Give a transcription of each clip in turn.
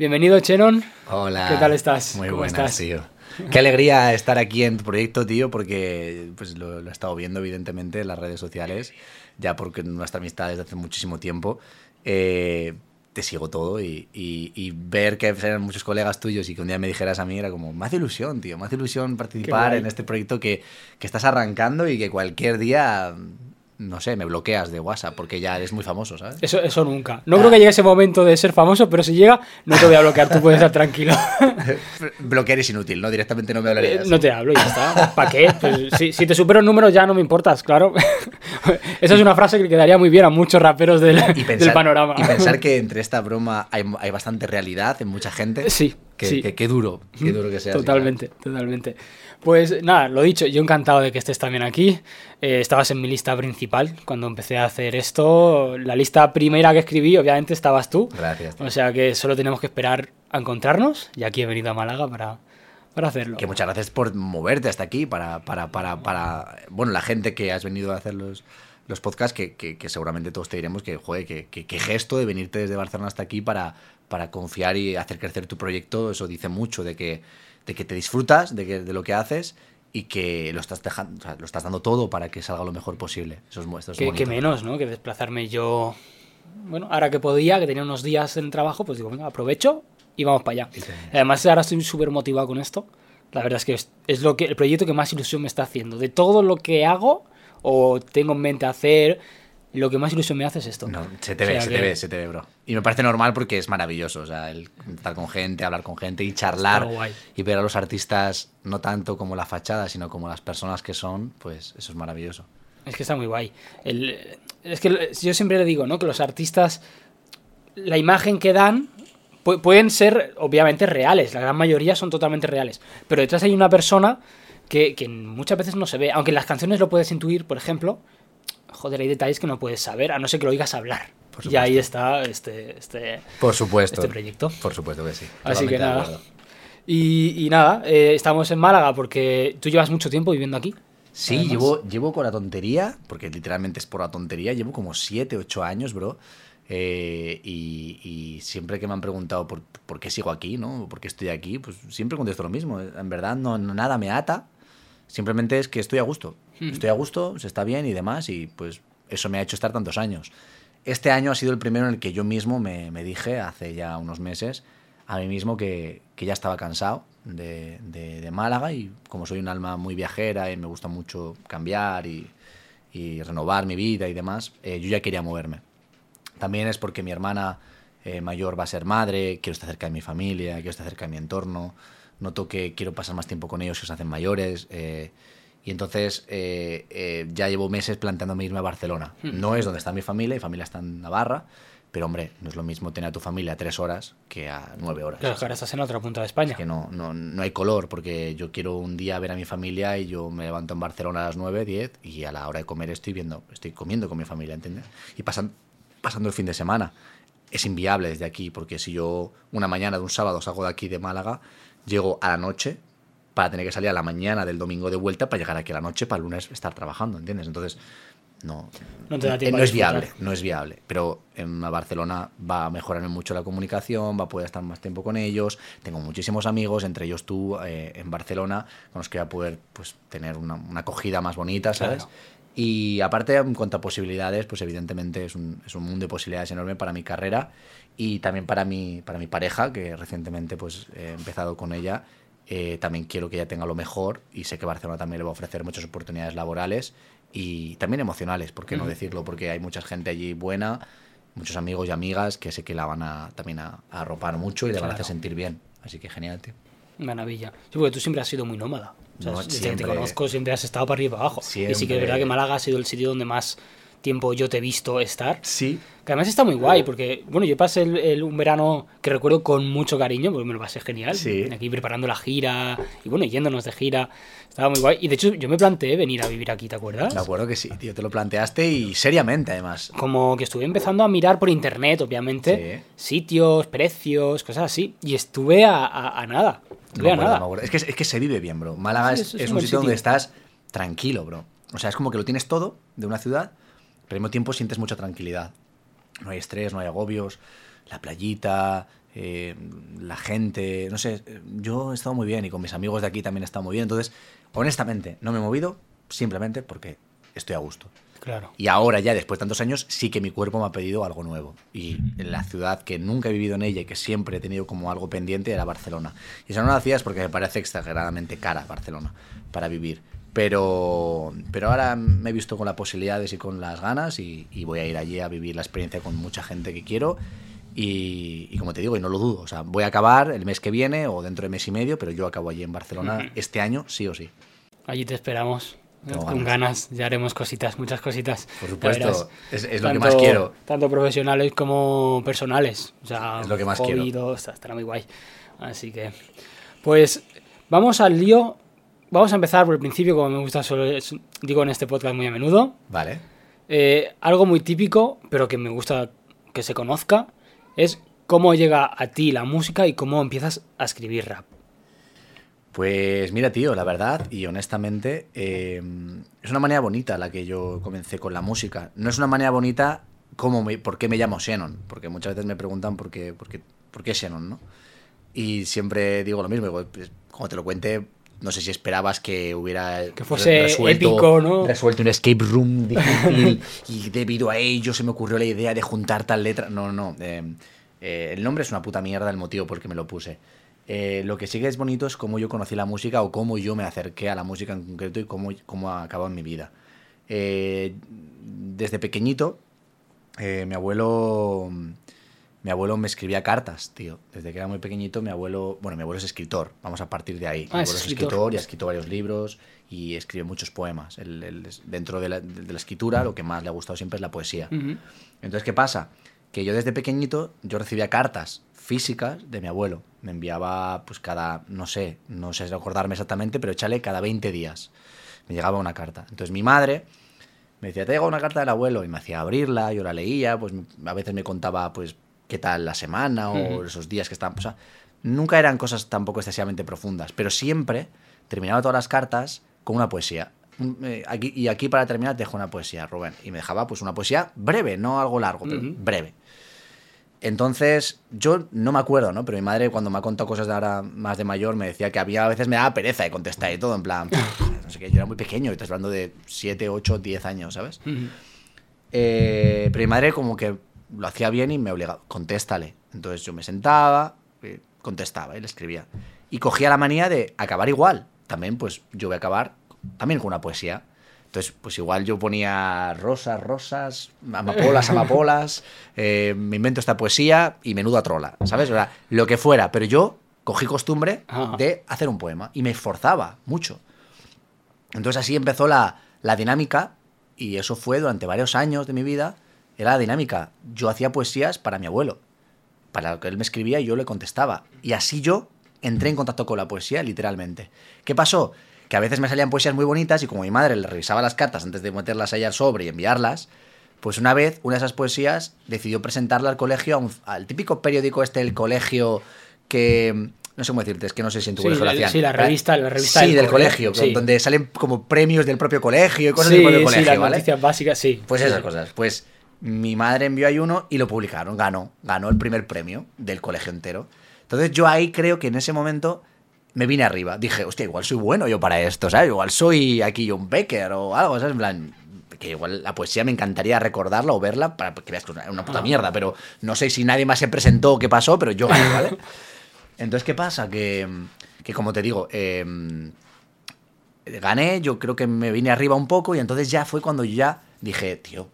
Bienvenido, Chenon. Hola. ¿Qué tal estás? Muy ¿Cómo buenas, estás? tío. Qué alegría estar aquí en tu proyecto, tío, porque pues lo, lo he estado viendo, evidentemente, en las redes sociales, ya porque nuestra amistad desde hace muchísimo tiempo. Eh, te sigo todo y, y- y ver que eran muchos colegas tuyos y que un día me dijeras a mí era como, más ilusión, tío, más ilusión participar en este proyecto que, que estás arrancando y que cualquier día, no sé, me bloqueas de WhatsApp porque ya eres muy famoso, ¿sabes? Eso, eso nunca. No creo que llegue ese momento de ser famoso, pero si llega, no te voy a bloquear, tú puedes estar tranquilo. Bloquear es inútil, ¿no? Directamente no me hablarías. no te hablo ya está. ¿Para qué? Pues, si, si te supero en números ya no me importas, claro. Esa es una frase que quedaría muy bien a muchos raperos del, y pensar, del panorama. y pensar que entre esta broma hay, hay bastante realidad en mucha gente. Sí, sí. que- qué duro, qué duro que sea. así, Totalmente, totalmente. Pues nada, lo dicho, yo encantado de que estés también aquí. Eh, estabas en mi lista principal cuando empecé a hacer esto. La lista primera que escribí, obviamente, estabas tú. Gracias. tío. O sea que solo tenemos que esperar a encontrarnos y aquí he venido a Málaga para, para hacerlo. Que muchas gracias por moverte hasta aquí para, para, para, para bueno, la gente que has venido a hacer los, los podcasts, que, que- que seguramente todos te diremos que, joder, que, que- que gesto de venirte desde Barcelona hasta aquí para, para confiar y hacer crecer tu proyecto, eso dice mucho de que, de que te disfrutas de, que, de lo que haces y que lo estás, dejando, o sea, lo estás dando todo para que salga lo mejor posible. Eso es, mu- esto es que, menos, ¿no? Que desplazarme yo. Bueno, ahora que podía, que tenía unos días en trabajo, pues digo, venga, aprovecho y vamos para allá. Sí, sí. Además, ahora estoy súper motivado con esto. La verdad es que es, es lo que el proyecto que más ilusión me está haciendo. De todo lo que hago o tengo en mente hacer, lo que más ilusión me hace es esto. No, se te O ve, se que- te ve, se te ve, bro. Y me parece normal porque es maravilloso, o sea, el estar con gente, hablar con gente y charlar y ver a los artistas no tanto como la fachada, sino como las personas que son, pues eso es maravilloso. Es que está muy guay. El- es que yo siempre le digo, ¿no? Que los artistas, la imagen que dan pu- pueden ser obviamente reales, la gran mayoría son totalmente reales, pero detrás hay una persona que, que muchas veces no se ve, aunque en las canciones lo puedes intuir, por ejemplo, joder, hay detalles que no puedes saber, a no ser que lo oigas hablar. Y ahí está este, este, Por supuesto. este proyecto. Por supuesto que sí. Así que nada. Y, y nada, eh, estamos en Málaga porque tú llevas mucho tiempo viviendo aquí. Sí, Además. llevo, llevo con la tontería, porque literalmente es por la tontería, llevo como 7, 8 años, bro. eh, y, y siempre que me han preguntado por, por qué sigo aquí, ¿no? ¿Por qué estoy aquí? Pues siempre contesto lo mismo. En verdad, no- nada me ata. Simplemente es que estoy a gusto. Hmm. Estoy a gusto, se está bien y demás. Y pues eso me ha hecho estar tantos años. Este año ha sido el primero en el que yo mismo me, me dije, hace ya unos meses, a mí mismo que, que ya estaba cansado de, de- de Málaga y como soy un alma muy viajera y me gusta mucho cambiar y, y renovar mi vida y demás, eh, yo ya quería moverme. También es porque mi hermana eh, mayor va a ser madre, quiero estar cerca de mi familia, quiero estar cerca de mi entorno, noto que quiero pasar más tiempo con ellos que se hacen mayores. eh, y entonces eh, eh, ya llevo meses planteándome irme a Barcelona. No es donde está mi familia, mi familia está en Navarra, pero hombre, no es lo mismo tener a tu familia a tres horas que a nueve horas. Claro, ahora estás en la otra punta de España. Es que no, no, no hay color, porque yo quiero un día ver a mi familia y yo me levanto en Barcelona a las 9, 10 y a la hora de comer estoy viendo, estoy comiendo con mi familia, ¿entiendes? Y pasan, pasando el fin de semana. Es inviable desde aquí, porque si yo una mañana de un sábado salgo de aquí de Málaga, llego a la noche para tener que salir a la mañana del domingo de vuelta para llegar aquí a la noche para el lunes estar trabajando, ¿entiendes? Entonces, no, No te da tiempo no es viable, no es viable. Pero en Barcelona va a mejorarme mucho la comunicación, va a poder estar más tiempo con ellos. Tengo muchísimos amigos, entre ellos tú, eh, en Barcelona, con los que voy a poder pues, tener una, una acogida más bonita, ¿sabes? Claro. Y aparte, en cuanto a posibilidades, pues evidentemente es un, es un mundo de posibilidades enorme para mi carrera y también para mi, para mi pareja, que recientemente pues, he empezado con ella. Eh, también quiero que ella tenga lo mejor y sé que Barcelona también le va a ofrecer muchas oportunidades laborales y también emocionales, ¿por qué no decirlo? Porque hay mucha gente allí buena, muchos amigos y amigas que sé que la van a también a, a arropar mucho y le van a Claro. hacer sentir bien. Así que genial, tío. Maravilla. Sí, porque tú siempre has sido muy nómada. O sea, No, desde que siempre. te conozco siempre has estado para arriba y para abajo. Y sí que es Siempre. verdad que Málaga ha sido el sitio donde más tiempo yo te he visto estar. Sí. Que además está muy guay, porque, bueno, yo pasé el, el- un verano que recuerdo con mucho cariño, porque me lo pasé genial. Sí. Aquí preparando la gira, y bueno, yéndonos de gira. Estaba muy guay. Y de hecho, yo me planteé venir a vivir aquí, ¿te acuerdas? Me acuerdo que sí, tío, te lo planteaste y seriamente además. Como que estuve empezando a mirar por internet, obviamente, sitios, precios, cosas así. Y estuve a, a- a nada. Estuve Me a acuerdo, nada. Es, que, es que se vive bien, bro. Málaga Sí, es, es- es un buen sitio donde sitio. estás tranquilo, bro. O sea, es como que lo tienes todo de una ciudad, pero al mismo tiempo sientes mucha tranquilidad. No hay estrés, no hay agobios, la playita, eh, la gente, no sé, yo he estado muy bien y con mis amigos de aquí también he estado muy bien. Entonces, honestamente, no me he movido simplemente porque estoy a gusto. Claro. Y ahora ya, después de tantos años, sí que mi cuerpo me ha pedido algo nuevo. Y en la ciudad que nunca he vivido en ella y que siempre he tenido como algo pendiente era Barcelona. Y eso no lo hacía es porque me parece exageradamente cara Barcelona para vivir. Pero, pero ahora me he visto con las posibilidades y con las ganas y, y voy a ir allí a vivir la experiencia con mucha gente que quiero. Y, y como te digo, y no lo dudo, o sea, voy a acabar el mes que viene o dentro de mes y medio, pero yo acabo allí en Barcelona este año, sí o sí. Allí te esperamos. Tengo Con ganas, ya haremos cositas, muchas cositas. Por supuesto, es, es lo que Tanto- más quiero. Tanto profesionales como personales. O sea, Es lo que más hobby, quiero. estará muy guay. Así que, pues, vamos al lío. Vamos a empezar por el principio, como me gusta, solo digo en este podcast muy a menudo. Vale. Eh, algo muy típico, pero que me gusta que se conozca, es cómo llega a ti la música y cómo empiezas a escribir rap. Pues mira, tío, la verdad y honestamente, eh, es una manera bonita la que yo comencé con la música. No es una manera bonita como me, por qué me llamo Shannon, porque muchas veces me preguntan por qué, por qué, por qué Shannon, ¿no? Y siempre digo lo mismo, digo, pues, como te lo cuente, no sé si esperabas que hubiera Que fuese épico, ¿no? resuelto un escape room difícil y debido a ello se me ocurrió la idea de juntar tal letra. No, no, no. eh, eh, el nombre es una puta mierda el motivo por el que me lo puse. Eh, lo que sí que es bonito es cómo yo conocí la música o cómo yo me acerqué a la música en concreto y cómo, cómo ha acabado en mi vida. Eh, desde pequeñito, mi abuelo mi abuelo me escribía cartas, tío. Desde que era muy pequeñito, mi abuelo, bueno, mi abuelo es escritor, vamos a partir de ahí. mi Ah, es abuelo es escritor. escritor y ha escrito varios libros y escribe muchos poemas. Dentro de la, de la escritura, lo que más le ha gustado siempre es la poesía. Entonces, ¿qué pasa? Que yo desde pequeñito yo recibía cartas físicas de mi abuelo. Me enviaba, pues cada, no sé, no sé recordarme exactamente, pero échale cada 20 días. Me llegaba una carta. Entonces mi madre me decía, te llegado una carta del abuelo, y me hacía abrirla, yo la leía, pues a veces me contaba, pues, qué tal la semana o esos días que. O sea, nunca eran cosas tampoco excesivamente profundas, pero siempre terminaba todas las cartas con una poesía. Eh, aquí, y aquí para terminar te dejo una poesía, Rubén. Y me dejaba pues una poesía breve, no algo largo, pero breve. Entonces, yo no me acuerdo, ¿no? Pero mi madre, cuando me ha contado cosas de ahora más de mayor, me decía que había a veces me daba pereza de contestar y todo, en plan, no sé qué, yo era muy pequeño, y estás hablando de 7, 8, 10 años, ¿sabes? Eh, pero mi madre como que lo hacía bien y me obligaba, contéstale. Entonces yo me sentaba, eh, contestaba y le escribía. Y cogía la manía de acabar igual. También pues yo voy a acabar también con una poesía. Entonces pues igual yo ponía rosas, rosas, amapolas, amapolas, eh, me invento esta poesía y menuda trola, ¿sabes? O sea, lo que fuera. Pero yo cogí costumbre Ajá. de hacer un poema y me esforzaba mucho. Entonces así empezó la, la dinámica y eso fue durante varios años de mi vida. Era la dinámica. Yo hacía poesías para mi abuelo, para lo que él me escribía y yo le contestaba. Y así yo entré en contacto con la poesía, literalmente. ¿Qué pasó? Que a veces me salían poesías muy bonitas y como mi madre le revisaba las cartas antes de meterlas ahí al sobre y enviarlas, pues una vez una de esas poesías decidió presentarla al colegio, un- al típico periódico este del colegio que... No sé cómo decirte, es que no sé si en tu Sí, colegio lo la- hacían. sí, la revista- la revista Sí, del del colegio, colegio, sí. donde salen como premios del propio colegio y cosas sí, del propio sí, colegio, las ¿vale? noticias básicas, sí. Pues esas cosas. Pues mi madre envió ahí uno y lo publicaron. Ganó. Ganó el primer premio del colegio entero. Entonces yo ahí creo que en ese momento me vine arriba. Dije, hostia, igual soy bueno yo para esto, ¿sabes? Igual soy aquí John Becker o algo, ¿sabes? En plan, que igual la poesía me encantaría recordarla o verla para que veas que es una, una puta Ah. mierda, pero no sé si nadie más se presentó o qué pasó, pero yo gané, ¿vale? Entonces, ¿qué pasa? Que, que como te digo, eh, gané, yo creo que me vine arriba un poco y entonces ya fue cuando yo ya dije, tío,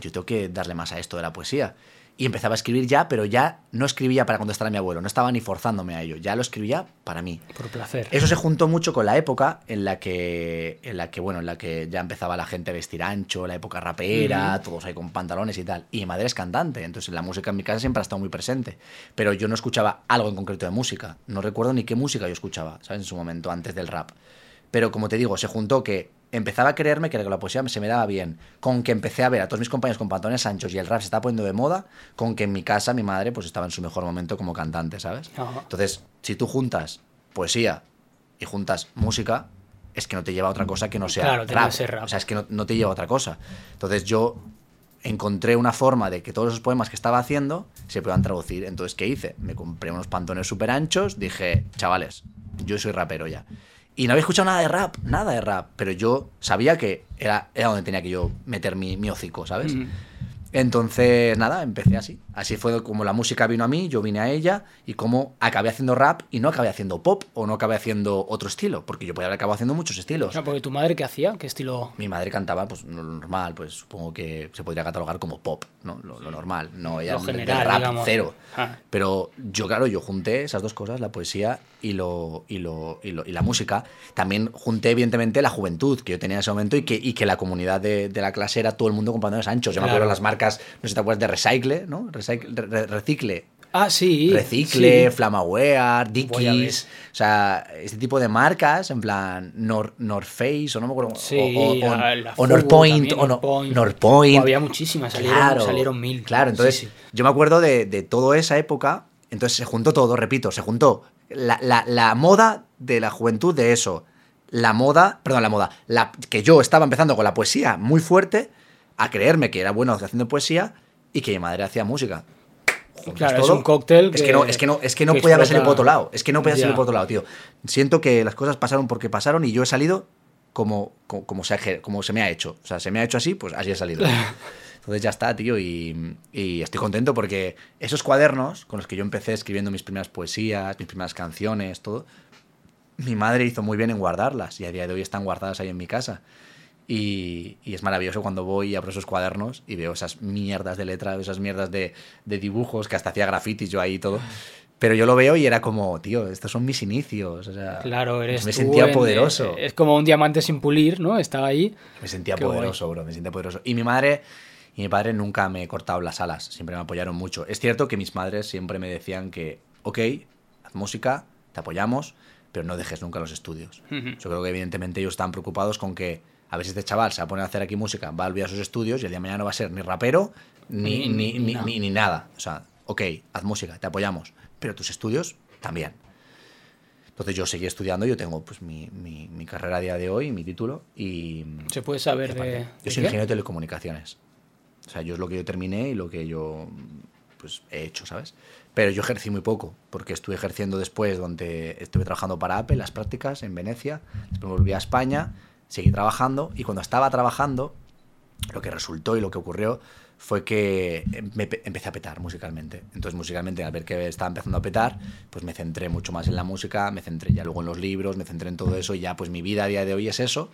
yo tengo que darle más a esto de la poesía. Y empezaba a escribir ya, pero ya no escribía para contestar a mi abuelo, no estaba ni forzándome a ello, ya lo escribía para mí. Por placer. Eso se juntó mucho con la época en la que, en la que bueno, en la que ya empezaba la gente a vestir ancho, la época rapera, todos ahí con pantalones y tal. Y mi madre es cantante, entonces la música en mi casa siempre ha estado muy presente. Pero yo no escuchaba algo en concreto de música. No recuerdo ni qué música yo escuchaba, ¿sabes? En su momento, antes del rap. Pero como te digo, se juntó que empezaba a creerme que la poesía se me daba bien, con que empecé a ver a todos mis compañeros con pantalones anchos y el rap se estaba poniendo de moda, con que en mi casa mi madre pues estaba en su mejor momento como cantante, ¿sabes? Ajá. Entonces, si tú juntas poesía y juntas música, es que no te lleva a otra cosa que no sea Claro, rap. ser rap. O sea, es que no, no te lleva a otra cosa. Entonces yo encontré una forma de que todos esos poemas que estaba haciendo se puedan traducir. Entonces, ¿qué hice? Me compré unos pantones súper anchos, dije, chavales, yo soy rapero ya. Y no había escuchado nada de rap, nada de rap, pero yo sabía que era, era donde tenía que yo meter mi, mi hocico, ¿sabes? Mm. Entonces, nada, empecé así. Así fue como la música vino a mí, yo vine a ella, y cómo acabé haciendo rap y no acabé haciendo pop o no acabé haciendo otro estilo, porque yo podía haber acabado haciendo muchos estilos. O sea, porque tu madre, ¿qué hacía? ¿Qué estilo? Mi madre cantaba, pues lo normal, pues supongo que se podría catalogar como pop, ¿no? Lo, lo normal, no ella Lo general, rap digamos. cero. Ah. Pero yo, claro, yo junté esas dos cosas, la poesía y, lo, y, lo, y, lo- y la música. También junté, evidentemente, la juventud que yo tenía en ese momento y que, y que la comunidad de, de la clase era todo el mundo con pantalones anchos. Yo me Claro. acuerdo de las marcas, no sé si te acuerdas de Recycle, ¿no? Re- recicle. Ah, sí. Recicle, sí. Flamaware. Dickies, o sea, este tipo de marcas, en plan Nor, North Face, o no me acuerdo, Sí, o, o- o- North Point, también, o no- North Point. North Point. Había muchísimas, salieron- salieron mil. Claro, entonces sí. yo me acuerdo de, de toda esa época, entonces se juntó todo, repito, se juntó la, la- la moda de la juventud de eso, la moda, perdón, la moda, la, que yo estaba empezando con la poesía muy fuerte, a creerme que era bueno haciendo poesía y que mi madre hacía música. Juntas Claro, es un cóctel Es que que- no, es que no, es que no podía haber salido por otro lado. Es que no podía salir por otro lado, tío. Siento que las cosas pasaron porque pasaron y yo he salido como, como, como se, como se me ha hecho. O sea, se me ha hecho así, pues así he salido. Entonces ya está, tío, y, y estoy contento porque esos cuadernos con los que yo empecé escribiendo mis primeras poesías, mis primeras canciones, todo, mi madre hizo muy bien en guardarlas y a día de hoy están guardadas ahí en mi casa. Y, y es maravilloso cuando voy y abro esos cuadernos y veo esas mierdas de letra, esas mierdas de, de dibujos, que hasta hacía grafitis yo ahí y todo. Pero yo lo veo y era como, tío, estos son mis inicios. O sea, Claro, eres Me tú sentía en- poderoso. Es como un diamante sin pulir, ¿no? Está ahí. Me sentía Qué guay. poderoso, bro, me sentía poderoso. Y mi madre y mi padre nunca me cortaron las alas, siempre me apoyaron mucho. Es cierto que mis madres siempre me decían que, ok, haz música, te apoyamos, pero no dejes nunca los estudios. Ujú. Yo creo que evidentemente ellos están preocupados con que a ver si este chaval se va a poner a hacer aquí música, va a olvidar sus estudios y el día de mañana no va a ser ni rapero ni, Ni- ni, ni ni, nada. O sea, ok, haz música, te apoyamos, pero tus estudios también. Entonces yo seguí estudiando, yo tengo pues mi, mi- mi carrera a día de hoy, mi título y... Se puede saber aparte, de. Yo ¿de soy ingeniero de telecomunicaciones. O sea, yo es lo que yo terminé y lo que yo pues he hecho, ¿sabes? Pero yo ejercí muy poco, porque estuve ejerciendo después donde estuve trabajando para Apple, las prácticas en Venecia, después volví a España, seguí trabajando y cuando estaba trabajando, lo que resultó y lo que ocurrió fue que me pe- empecé a petar musicalmente. Entonces, musicalmente, al ver que estaba empezando a petar, pues me centré mucho más en la música, me centré ya luego en los libros, me centré en todo eso y ya pues mi vida a día de hoy es eso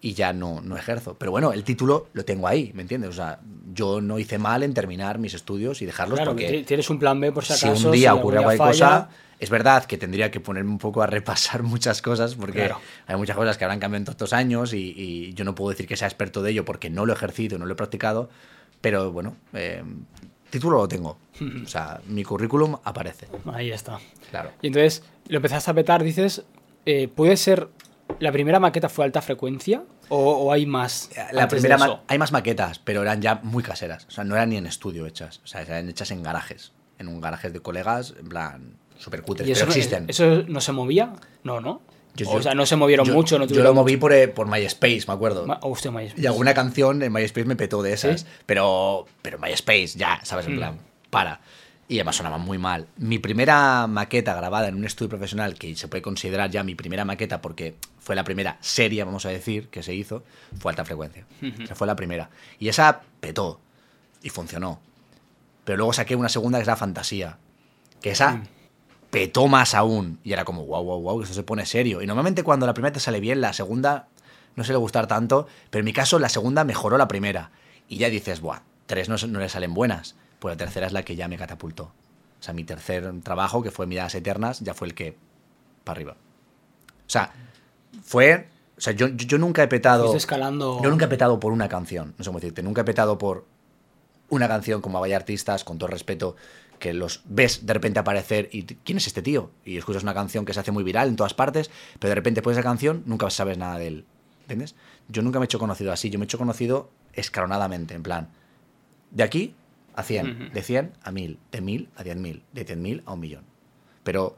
y ya no, no ejerzo. Pero bueno, el título lo tengo ahí, ¿me entiendes? O sea, yo no hice mal en terminar mis estudios y dejarlos Claro, porque que ti- tienes un plan B por si si un día algún ocurre cualquier falla. cosa, es verdad que tendría que ponerme un poco a repasar muchas cosas porque Claro. hay muchas cosas que habrán cambiado en todos estos años y, y yo no puedo decir que sea experto de ello porque no lo he ejercido, no lo he practicado, pero bueno, eh, título lo tengo. O sea, mi currículum aparece, Ahí está. claro. Y entonces lo empezaste a petar, dices, eh, ¿puede ser la primera maqueta fue alta frecuencia o, o hay más? La primera hay más maquetas, pero eran ya muy caseras. O sea, no eran ni en estudio hechas. O sea, eran hechas en garajes. En un garaje de colegas, en plan, súper cutres. ¿Y eso, Pero no- existen. ¿Eso no se movía? No, ¿no? Yo- o sea, no se movieron yo- mucho. No yo lo moví por, eh, por MySpace, me acuerdo. Ma- oh, hostia, MySpace. Y alguna canción en MySpace me petó de esas. ¿Sí? Pero, pero MySpace, ya, ¿sabes? En Mm. plan, para. Y además sonaba muy mal. Mi primera maqueta grabada en un estudio profesional, que se puede considerar ya mi primera maqueta porque fue la primera serie, vamos a decir, que se hizo, fue alta frecuencia. O sea, fue la primera. Y esa petó. Y funcionó. Pero luego saqué una segunda que es la fantasía. Que esa Mm. Petó más aún. Y era como, wow, wow, wow, esto se pone serio. Y normalmente cuando la primera te sale bien, la segunda no suele gustar tanto. Pero en mi caso, la segunda mejoró la primera. Y ya dices, buah, tres no, no le salen buenas. Pues la tercera es la que ya me catapultó. O sea, mi tercer trabajo, que fue Miradas Eternas, ya fue el que para arriba. O sea, fue. O sea, yo, yo, nunca he petado. Escalando. Yo nunca he petado por una canción, no sé cómo decirte. Nunca he petado por una canción como hay artistas, con todo respeto, que los ves de repente aparecer y ¿quién es este tío? Y escuchas una canción que se hace muy viral en todas partes, pero de repente pones esa canción, nunca sabes nada de él. ¿Entiendes? Yo nunca me he hecho conocido así, yo me he hecho conocido escalonadamente, en plan, de aquí a 100, Ujú. de 100 a 1000, de 1000 a 10.000, de 100.000 a un millón. Pero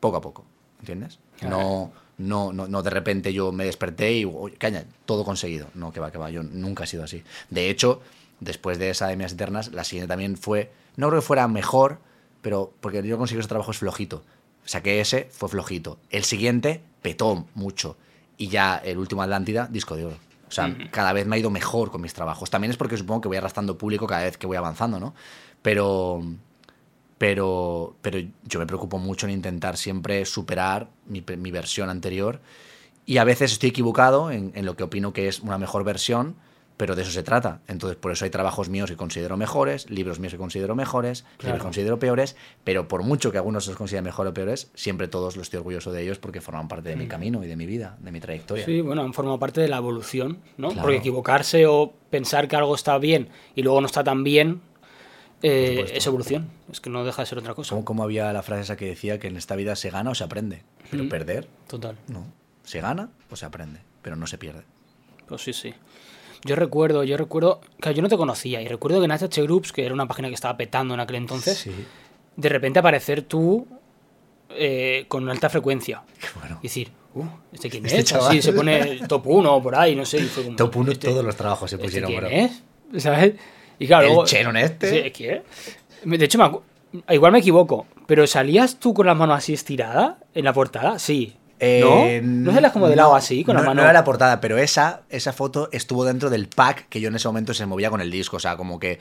poco a poco, ¿entiendes? No, no, no, no de repente yo me desperté y, "Oye, caña, todo conseguido. No, que va, que va, yo nunca he sido así. De hecho, después de esa de Mías Eternas, la siguiente también fue, no creo que fuera mejor, pero porque yo conseguí ese trabajo es flojito. Que ese fue flojito. El siguiente petó mucho. Y ya el último Atlántida, disco de oro. O sea, cada vez me ha ido mejor con mis trabajos. También es porque supongo que voy arrastrando público cada vez que voy avanzando, ¿no? Pero, pero, pero yo me preocupo mucho en intentar siempre superar mi, mi versión anterior. Y a veces estoy equivocado en, en, lo que opino que es una mejor versión, pero de eso se trata. Entonces, por eso hay trabajos míos que considero mejores, libros míos que considero mejores, claro. libros que considero peores, pero por mucho que algunos los consideren mejores o peores, siempre todos los estoy orgulloso de ellos porque forman parte de mi camino y de mi vida, de mi trayectoria. Sí, bueno, han formado parte de la evolución, ¿no? Claro. Porque equivocarse o pensar que algo está bien y luego no está tan bien, eh, es evolución. Es que no deja de ser otra cosa. Como, como había la frase esa que decía que en esta vida se gana o se aprende, pero mm. perder. Total. No. Se gana o se aprende, pero no se pierde. Pues sí, sí. Yo recuerdo, yo recuerdo, que yo no te conocía y recuerdo que en HH Groups, que era una página que estaba petando en aquel entonces, Sí. de repente aparecer tú eh, con alta frecuencia. Qué bueno. Y decir, uh, ¿este quién Este es? chaval. Así se pone top 1 por ahí, no sé. y fue como, Top 1 ¿este- todos los trabajos se ¿este pusieron, quién bro. es? ¿Sabes? Y claro, El luego- Cheron este. Sí. De hecho, me igual me equivoco, pero ¿salías tú con la mano así estirada en la portada? Sí. Eh, ¿No? ¿No salías como de lado así, con no, la mano? No era la portada, pero esa, esa foto estuvo dentro del pack que yo en ese momento se movía con el disco. O sea, como que.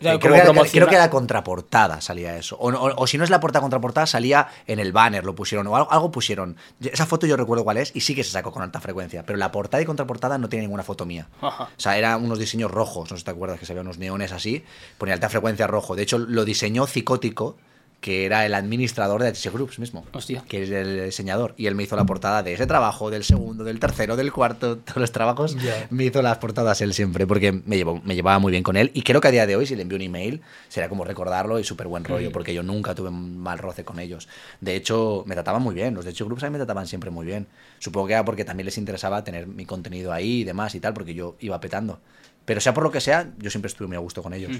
O sea, eh, como creo, que era, creo que era contraportada salía eso. O, o- o si no es la portada contraportada, salía en el banner, lo pusieron. O algo, algo pusieron. Esa foto yo recuerdo cuál es y sí que se sacó con alta frecuencia. Pero la portada y contraportada no tiene ninguna foto mía. Ajá. O sea, eran unos diseños rojos, no sé si te acuerdas que se veían unos neones así, ponía alta frecuencia rojo. De hecho, lo diseñó Psicótico, que era el administrador de HC Groups mismo. Hostia. Que es el diseñador. Y él me hizo la portada de ese trabajo, del segundo, del tercero, del cuarto, todos los trabajos. Me hizo las portadas él siempre, porque me, llevó, me llevaba muy bien con él. Y creo que a día de hoy, si le envío un email, será como recordarlo y súper buen rollo, Mm. porque yo nunca tuve un mal roce con ellos. De hecho, me trataban muy bien. Los de HC Groups a mí me trataban siempre muy bien. Supongo que era porque también les interesaba tener mi contenido ahí y demás y tal, porque yo iba petando. Pero sea por lo que sea, yo siempre estuve muy a gusto con ellos.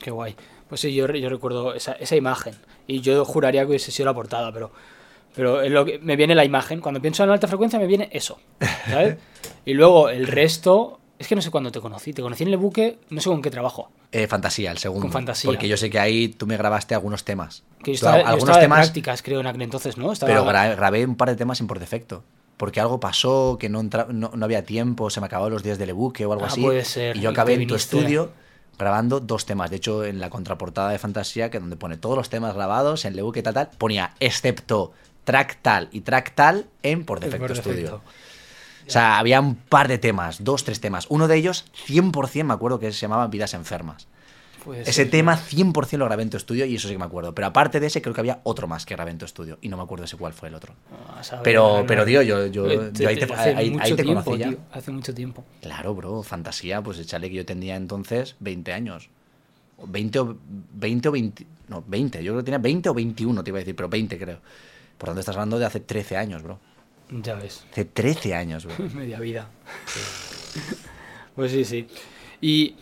Qué guay. Pues sí, yo, yo recuerdo esa, esa imagen. Y yo juraría que hubiese sido la portada, pero, pero es lo que, me viene la imagen. Cuando pienso en alta frecuencia me viene eso. ¿Sabes? y luego el resto. Es que no sé cuándo te conocí. Te conocí en el buque, no sé con qué trabajo. Eh, fantasía, el segundo. Con Fantasía. Porque yo sé que ahí tú me grabaste algunos temas. Que yo Tú, estaba, yo algunos de prácticas, creo, en aquel entonces, ¿no? Estaba- pero gra- grabé un par de temas sin por defecto. Porque algo pasó, que no, no, no había tiempo, se me acabaron los días del buque o algo Ah, así. puede ser, Y yo acabé en tu estudio grabando dos temas. De hecho, en la contraportada de Fantasía, que donde pone todos los temas grabados en Lebuque y tal, tal, ponía excepto track tal y track tal en por defecto defecto. O sea, había un par de temas, dos, tres temas. Uno de ellos, 100% me acuerdo que se llamaba Vidas Enfermas. Puede Ese tema 100% lo grabé en tu estudio y eso sí que me acuerdo. Pero aparte de ese, creo que había otro más que grabé en tu estudio. Y no me acuerdo ese cuál fue el otro. A saber, Pero, no, pero tío, yo, yo, Eh, yo ahí te, hace ahí- ahí mucho te tiempo, conocí ya. tío, Hace mucho tiempo. Claro, bro, fantasía, pues échale que yo tendría entonces 20 años. O 20 o, 20 o 20. No, 20. Yo creo que tenía 20 o 21, te iba a decir, pero 20 creo. Por tanto, estás hablando de hace 13 años, bro. Ya ves. Hace 13 años, bro. Media vida. pues sí, sí. Y.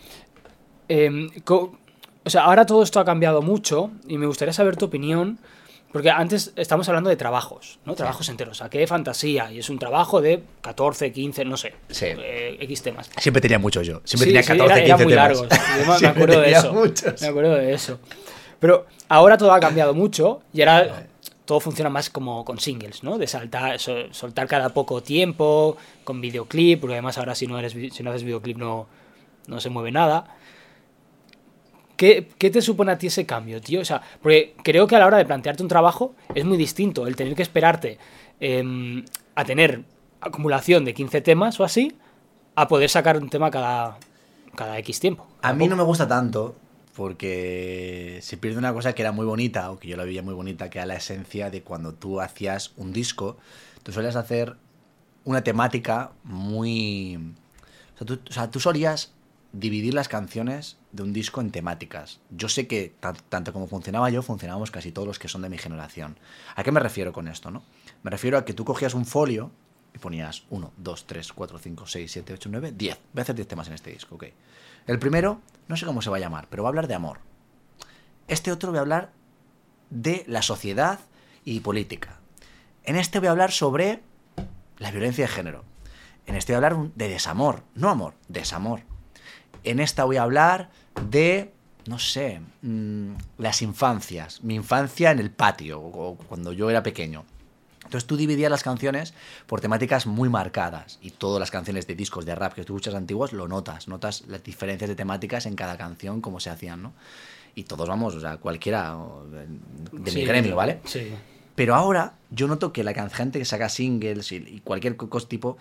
co- o sea, ahora todo esto ha cambiado mucho y me gustaría saber tu opinión. Porque antes estamos hablando de trabajos, ¿no? Trabajos enteros. Saqué fantasía y es un trabajo de 14, 15, no sé. Sí. eh, X temas. Siempre tenía mucho yo. Siempre Sí, tenía sí, 14, era- 15 eran muy largos. Yo me- acuerdo de eso. muchos. Me acuerdo de eso. Pero ahora todo ha cambiado mucho y ahora todo funciona más como con singles, ¿no? De saltar, so- soltar cada poco tiempo, con videoclip, porque además ahora si no, eres, si no haces videoclip no, no se mueve nada. ¿Qué, ¿Qué te supone a ti ese cambio, tío? O sea, porque creo que a la hora de plantearte un trabajo es muy distinto el tener que esperarte em, a tener acumulación de 15 temas o así, a poder sacar un tema cada, cada X tiempo. A mí no me gusta tanto porque se pierde una cosa que era muy bonita, o que yo la veía muy bonita, que era la esencia de cuando tú hacías un disco, tú sueles hacer una temática muy... O sea, tú, o sea, tú solías dividir las canciones de un disco en temáticas. Yo sé que tan- tanto como funcionaba yo, funcionábamos casi todos los que son de mi generación. ¿A qué me refiero con esto? No? Me refiero a que tú cogías un folio y ponías 1, 2, 3, 4, 5, 6, 7, 8, 9, 10. Voy a hacer 10 temas en este disco, ok. El primero, no sé cómo se va a llamar, pero va a hablar de amor. Este otro voy a hablar de la sociedad y política. En este voy a hablar sobre la violencia de género. En este voy a hablar de desamor, no amor, desamor. en esta voy a hablar de, no sé, mm, las infancias. Mi infancia en el patio, o cuando yo era pequeño. Entonces tú dividías las canciones por temáticas muy marcadas y todas las canciones de discos de rap que tú escuchas antiguos lo notas, notas las diferencias de temáticas en cada canción, cómo se hacían, ¿no? Y todos vamos, o sea, cualquiera de mi gremio, ¿vale? Sí. Pero ahora yo noto que la gente que saca singles y, cualquier tipo,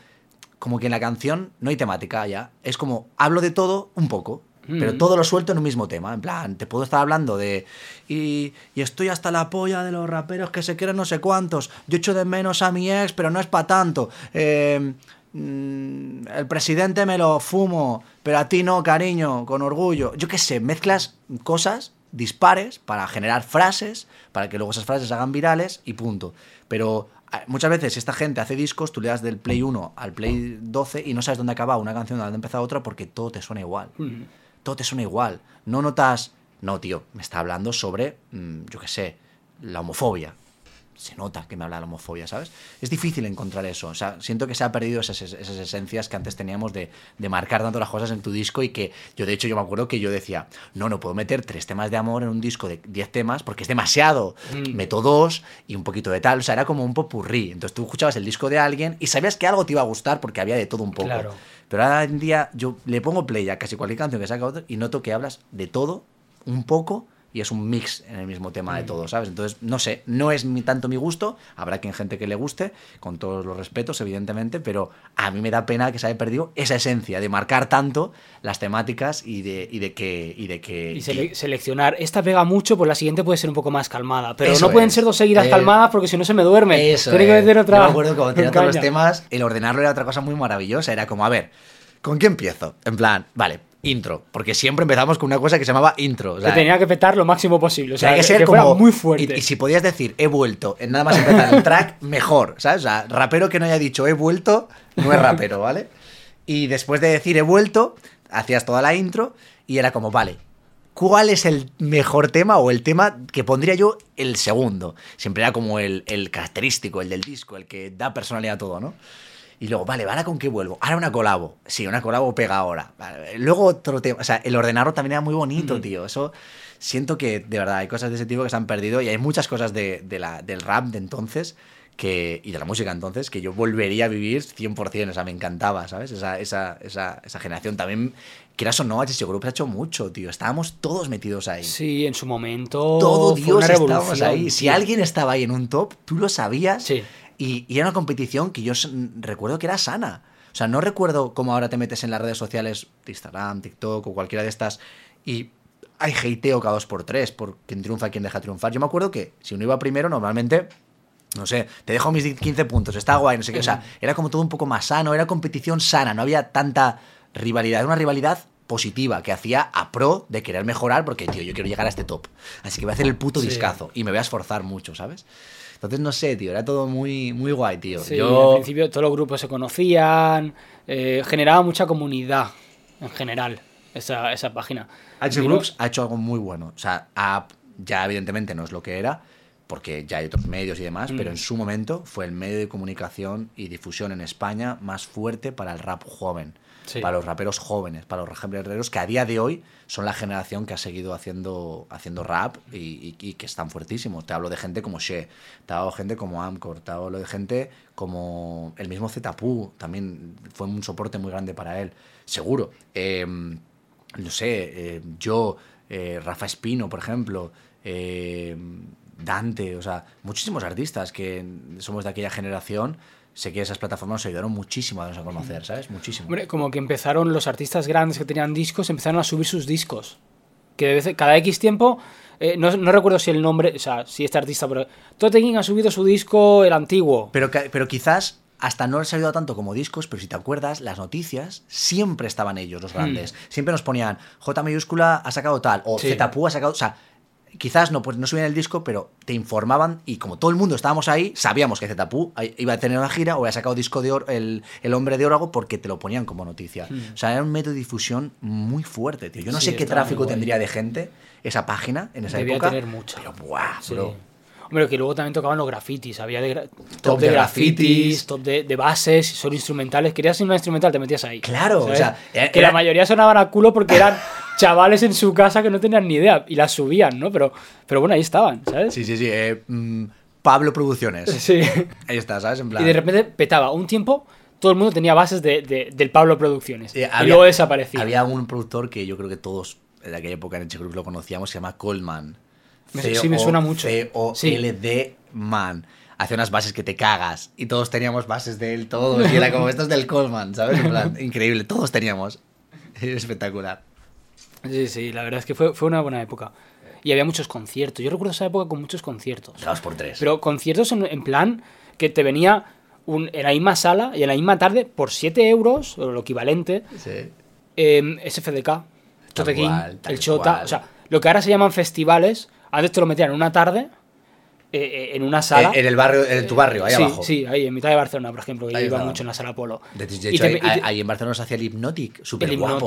como que en la canción no hay temática ya, es como hablo de todo un poco. Pero mm. todo lo suelto en un mismo tema. En plan, te puedo estar hablando de. Y, estoy hasta la polla de los raperos que se quieren no sé cuántos. Yo echo de menos a mi ex, pero no es para tanto. Eh, mm, el presidente me lo fumo, pero a ti no, cariño, con orgullo. Yo qué sé, mezclas cosas dispares para generar frases, para que luego esas frases se hagan virales y punto. Pero eh, muchas veces si esta gente hace discos, tú le das del Play 1 al Play 12 y no sabes dónde acaba una canción, dónde empieza otra, porque todo te suena igual todo te suena igual. No notas, no, tío, me está hablando sobre, mm, yo qué sé, la homofobia se nota que me habla de la homofobia, ¿sabes? Es difícil encontrar eso. O sea, siento que se ha perdido esas, esencias que antes teníamos de, marcar tanto las cosas en tu disco y que yo, de hecho, yo me acuerdo que yo decía, no, no puedo meter tres temas de amor en un disco de diez temas porque es demasiado. Mm. Meto dos y un poquito de tal. O sea, era como un popurrí. Entonces tú escuchabas el disco de alguien y sabías que algo te iba a gustar porque había de todo un poco. Pero ahora en día yo le pongo play a casi cualquier canción que saca otro y noto que hablas de todo un poco y es un mix en el mismo tema de mm. todo, ¿sabes? Entonces, no sé, no es mi, tanto mi gusto, habrá quien gente que le guste, con todos los respetos, evidentemente, pero a mí me da pena que se haya perdido esa esencia de marcar tanto las temáticas y de, y de que... Y, de que, y seleccionar, esta pega mucho, pues la siguiente puede ser un poco más calmada, pero no pueden ser dos seguidas eh, calmadas porque si no se me duerme. Eso Tiene que meter otra... Yo me acuerdo que cuando tenía todos los temas, el ordenarlo era otra cosa muy maravillosa, era como, a ver, ¿con qué empiezo? En plan, vale, intro, porque siempre empezamos con una cosa que se llamaba intro. O que tenía que petar lo máximo posible, o sea, que, ser como, muy fuerte. Y, si podías decir he vuelto, en nada más empezar el track, mejor, ¿sabes? O sea, rapero que no haya dicho he vuelto, no es rapero, ¿vale? Y después de decir he vuelto, hacías toda la intro y era como, vale, ¿cuál es el mejor tema o el tema que pondría yo el segundo? Siempre era como el, el característico, el del disco, el que da personalidad a todo, ¿no? Y luego, vale, ¿ahora con qué vuelvo? Ahora una colabo. Sí, una colabo pega ahora. Luego otro tema. O sea, el ordenarlo también era muy bonito, tío. Eso siento que de verdad hay cosas de ese tipo que se han perdido y hay muchas cosas de, la, del rap de entonces que, y de la música entonces que yo volvería a vivir 100%. O sea, me encantaba, ¿sabes? Esa, esa, esa, esa generación también. Quieras o no, HC Group ha hecho mucho, tío. Estábamos todos metidos ahí. Sí, en su momento. Todo Dios estábamos ahí. Si alguien estaba ahí en un top, tú lo sabías. Sí y, era una competición que yo recuerdo que era sana. O sea, no recuerdo cómo ahora te metes en las redes sociales, Instagram, TikTok o cualquiera de estas, y hay hateo cada dos por tres por quien triunfa y quien deja triunfar. Yo me acuerdo que si uno iba primero, normalmente no sé, te dejo mis 15 puntos, está guay, no sé qué. O sea, era como todo un poco más sano, era competición sana, no había tanta rivalidad, era una rivalidad positiva que hacía a pro de querer mejorar porque, tío, yo quiero llegar a este top. Así que voy a hacer el puto discazo y me voy a esforzar mucho, ¿sabes? Entonces, no sé, tío, era todo muy, muy guay, tío. Sí, Yo... al principio todos los grupos se conocían, eh, generaba mucha comunidad en general esa, esa página. H Groups ha hecho algo muy bueno. O sea, ya evidentemente no es lo que era, porque ya hay otros medios y demás, pero mm. en su momento fue el medio de comunicación y difusión en España más fuerte para el rap joven para los raperos jóvenes, para los raperos que a día de hoy son la generación que ha seguido haciendo, haciendo rap y, que están fuertísimos. Te hablo de gente como She, te hablo de gente como Amcor, te hablo de gente como el mismo Zetapu, también fue un soporte muy grande para él, seguro. Em, no sé, em, yo, eh, Rafa Espino, por ejemplo, em, Dante, o sea, muchísimos artistas que somos de aquella generación sé que esas plataformas nos ayudaron muchísimo a darnos a conocer, ¿sabes? Muchísimo. Hombre, como que empezaron los artistas grandes que tenían discos, empezaron a subir sus discos. Que de vez, cada X tiempo, eh, no, no, recuerdo si el nombre, o sea, si este artista, pero Tote King ha subido su disco, el antiguo. Pero, pero quizás hasta no les ha ayudado tanto como discos, pero si te acuerdas, las noticias siempre estaban ellos, los grandes. Hmm. Siempre nos ponían J mayúscula ha sacado tal, o sí. ha sacado. O sea, quizás no, pues no subían el disco, pero te informaban y como todo el mundo estábamos ahí, sabíamos que Zetapu iba a tener una gira o había sacado disco de oro, el, Hombre de Órago porque te lo ponían como noticia. Hmm. O sea, era un método de difusión muy fuerte, tío. Yo no sé qué tráfico tendría de gente esa página en esa Debía época. tener mucho. Pero, buah, bro. Hombre, que luego también tocaban los grafitis. Había de gra- top, Top de, de grafitis, grafitis. top de, de bases, solo instrumentales. Querías una instrumental, te metías ahí. Claro, o sea, era- que era- la mayoría sonaban a culo porque eran chavales en su casa que no tenían ni idea y las subían, ¿no? Pero, pero bueno, ahí estaban, ¿sabes? Sí, sí, sí. eh, mm, Pablo Producciones. Sí. Ahí está, ¿sabes? En plan. Y de repente petaba. Un tiempo todo el mundo tenía bases de, de- del Pablo Producciones. Eh, y luego desaparecía. Había un productor que yo creo que todos en aquella época en Group lo conocíamos, se llama Coleman. Sí, me suena mucho. C-O-L-D Man. Hacía unas bases que te cagas. Y todos teníamos bases de él, todos. Y era como, esto es del Coleman, ¿sabes? En plan, increíble, todos teníamos. Espectacular. Sí, sí, la verdad es que fue, fue una buena época. Y había muchos conciertos. Yo recuerdo esa época con muchos conciertos. Dos por tres. Pero conciertos en, en plan que te venía un, en la misma sala y en la misma tarde por 7 euros, o lo equivalente, Sí. em, SFDK, tal el Chota. cual. O sea, lo que ahora se llaman festivales, antes te lo metían en una tarde, eh, eh, en una sala. En, el barrio, en tu barrio, ahí sí, abajo. Sí, ahí, en mitad de Barcelona, por ejemplo, que Ahí iba mucho en la sala Polo. De, de hecho, te- ahí, te- ahí en Barcelona se hacía el Hypnotic, súper el guapo.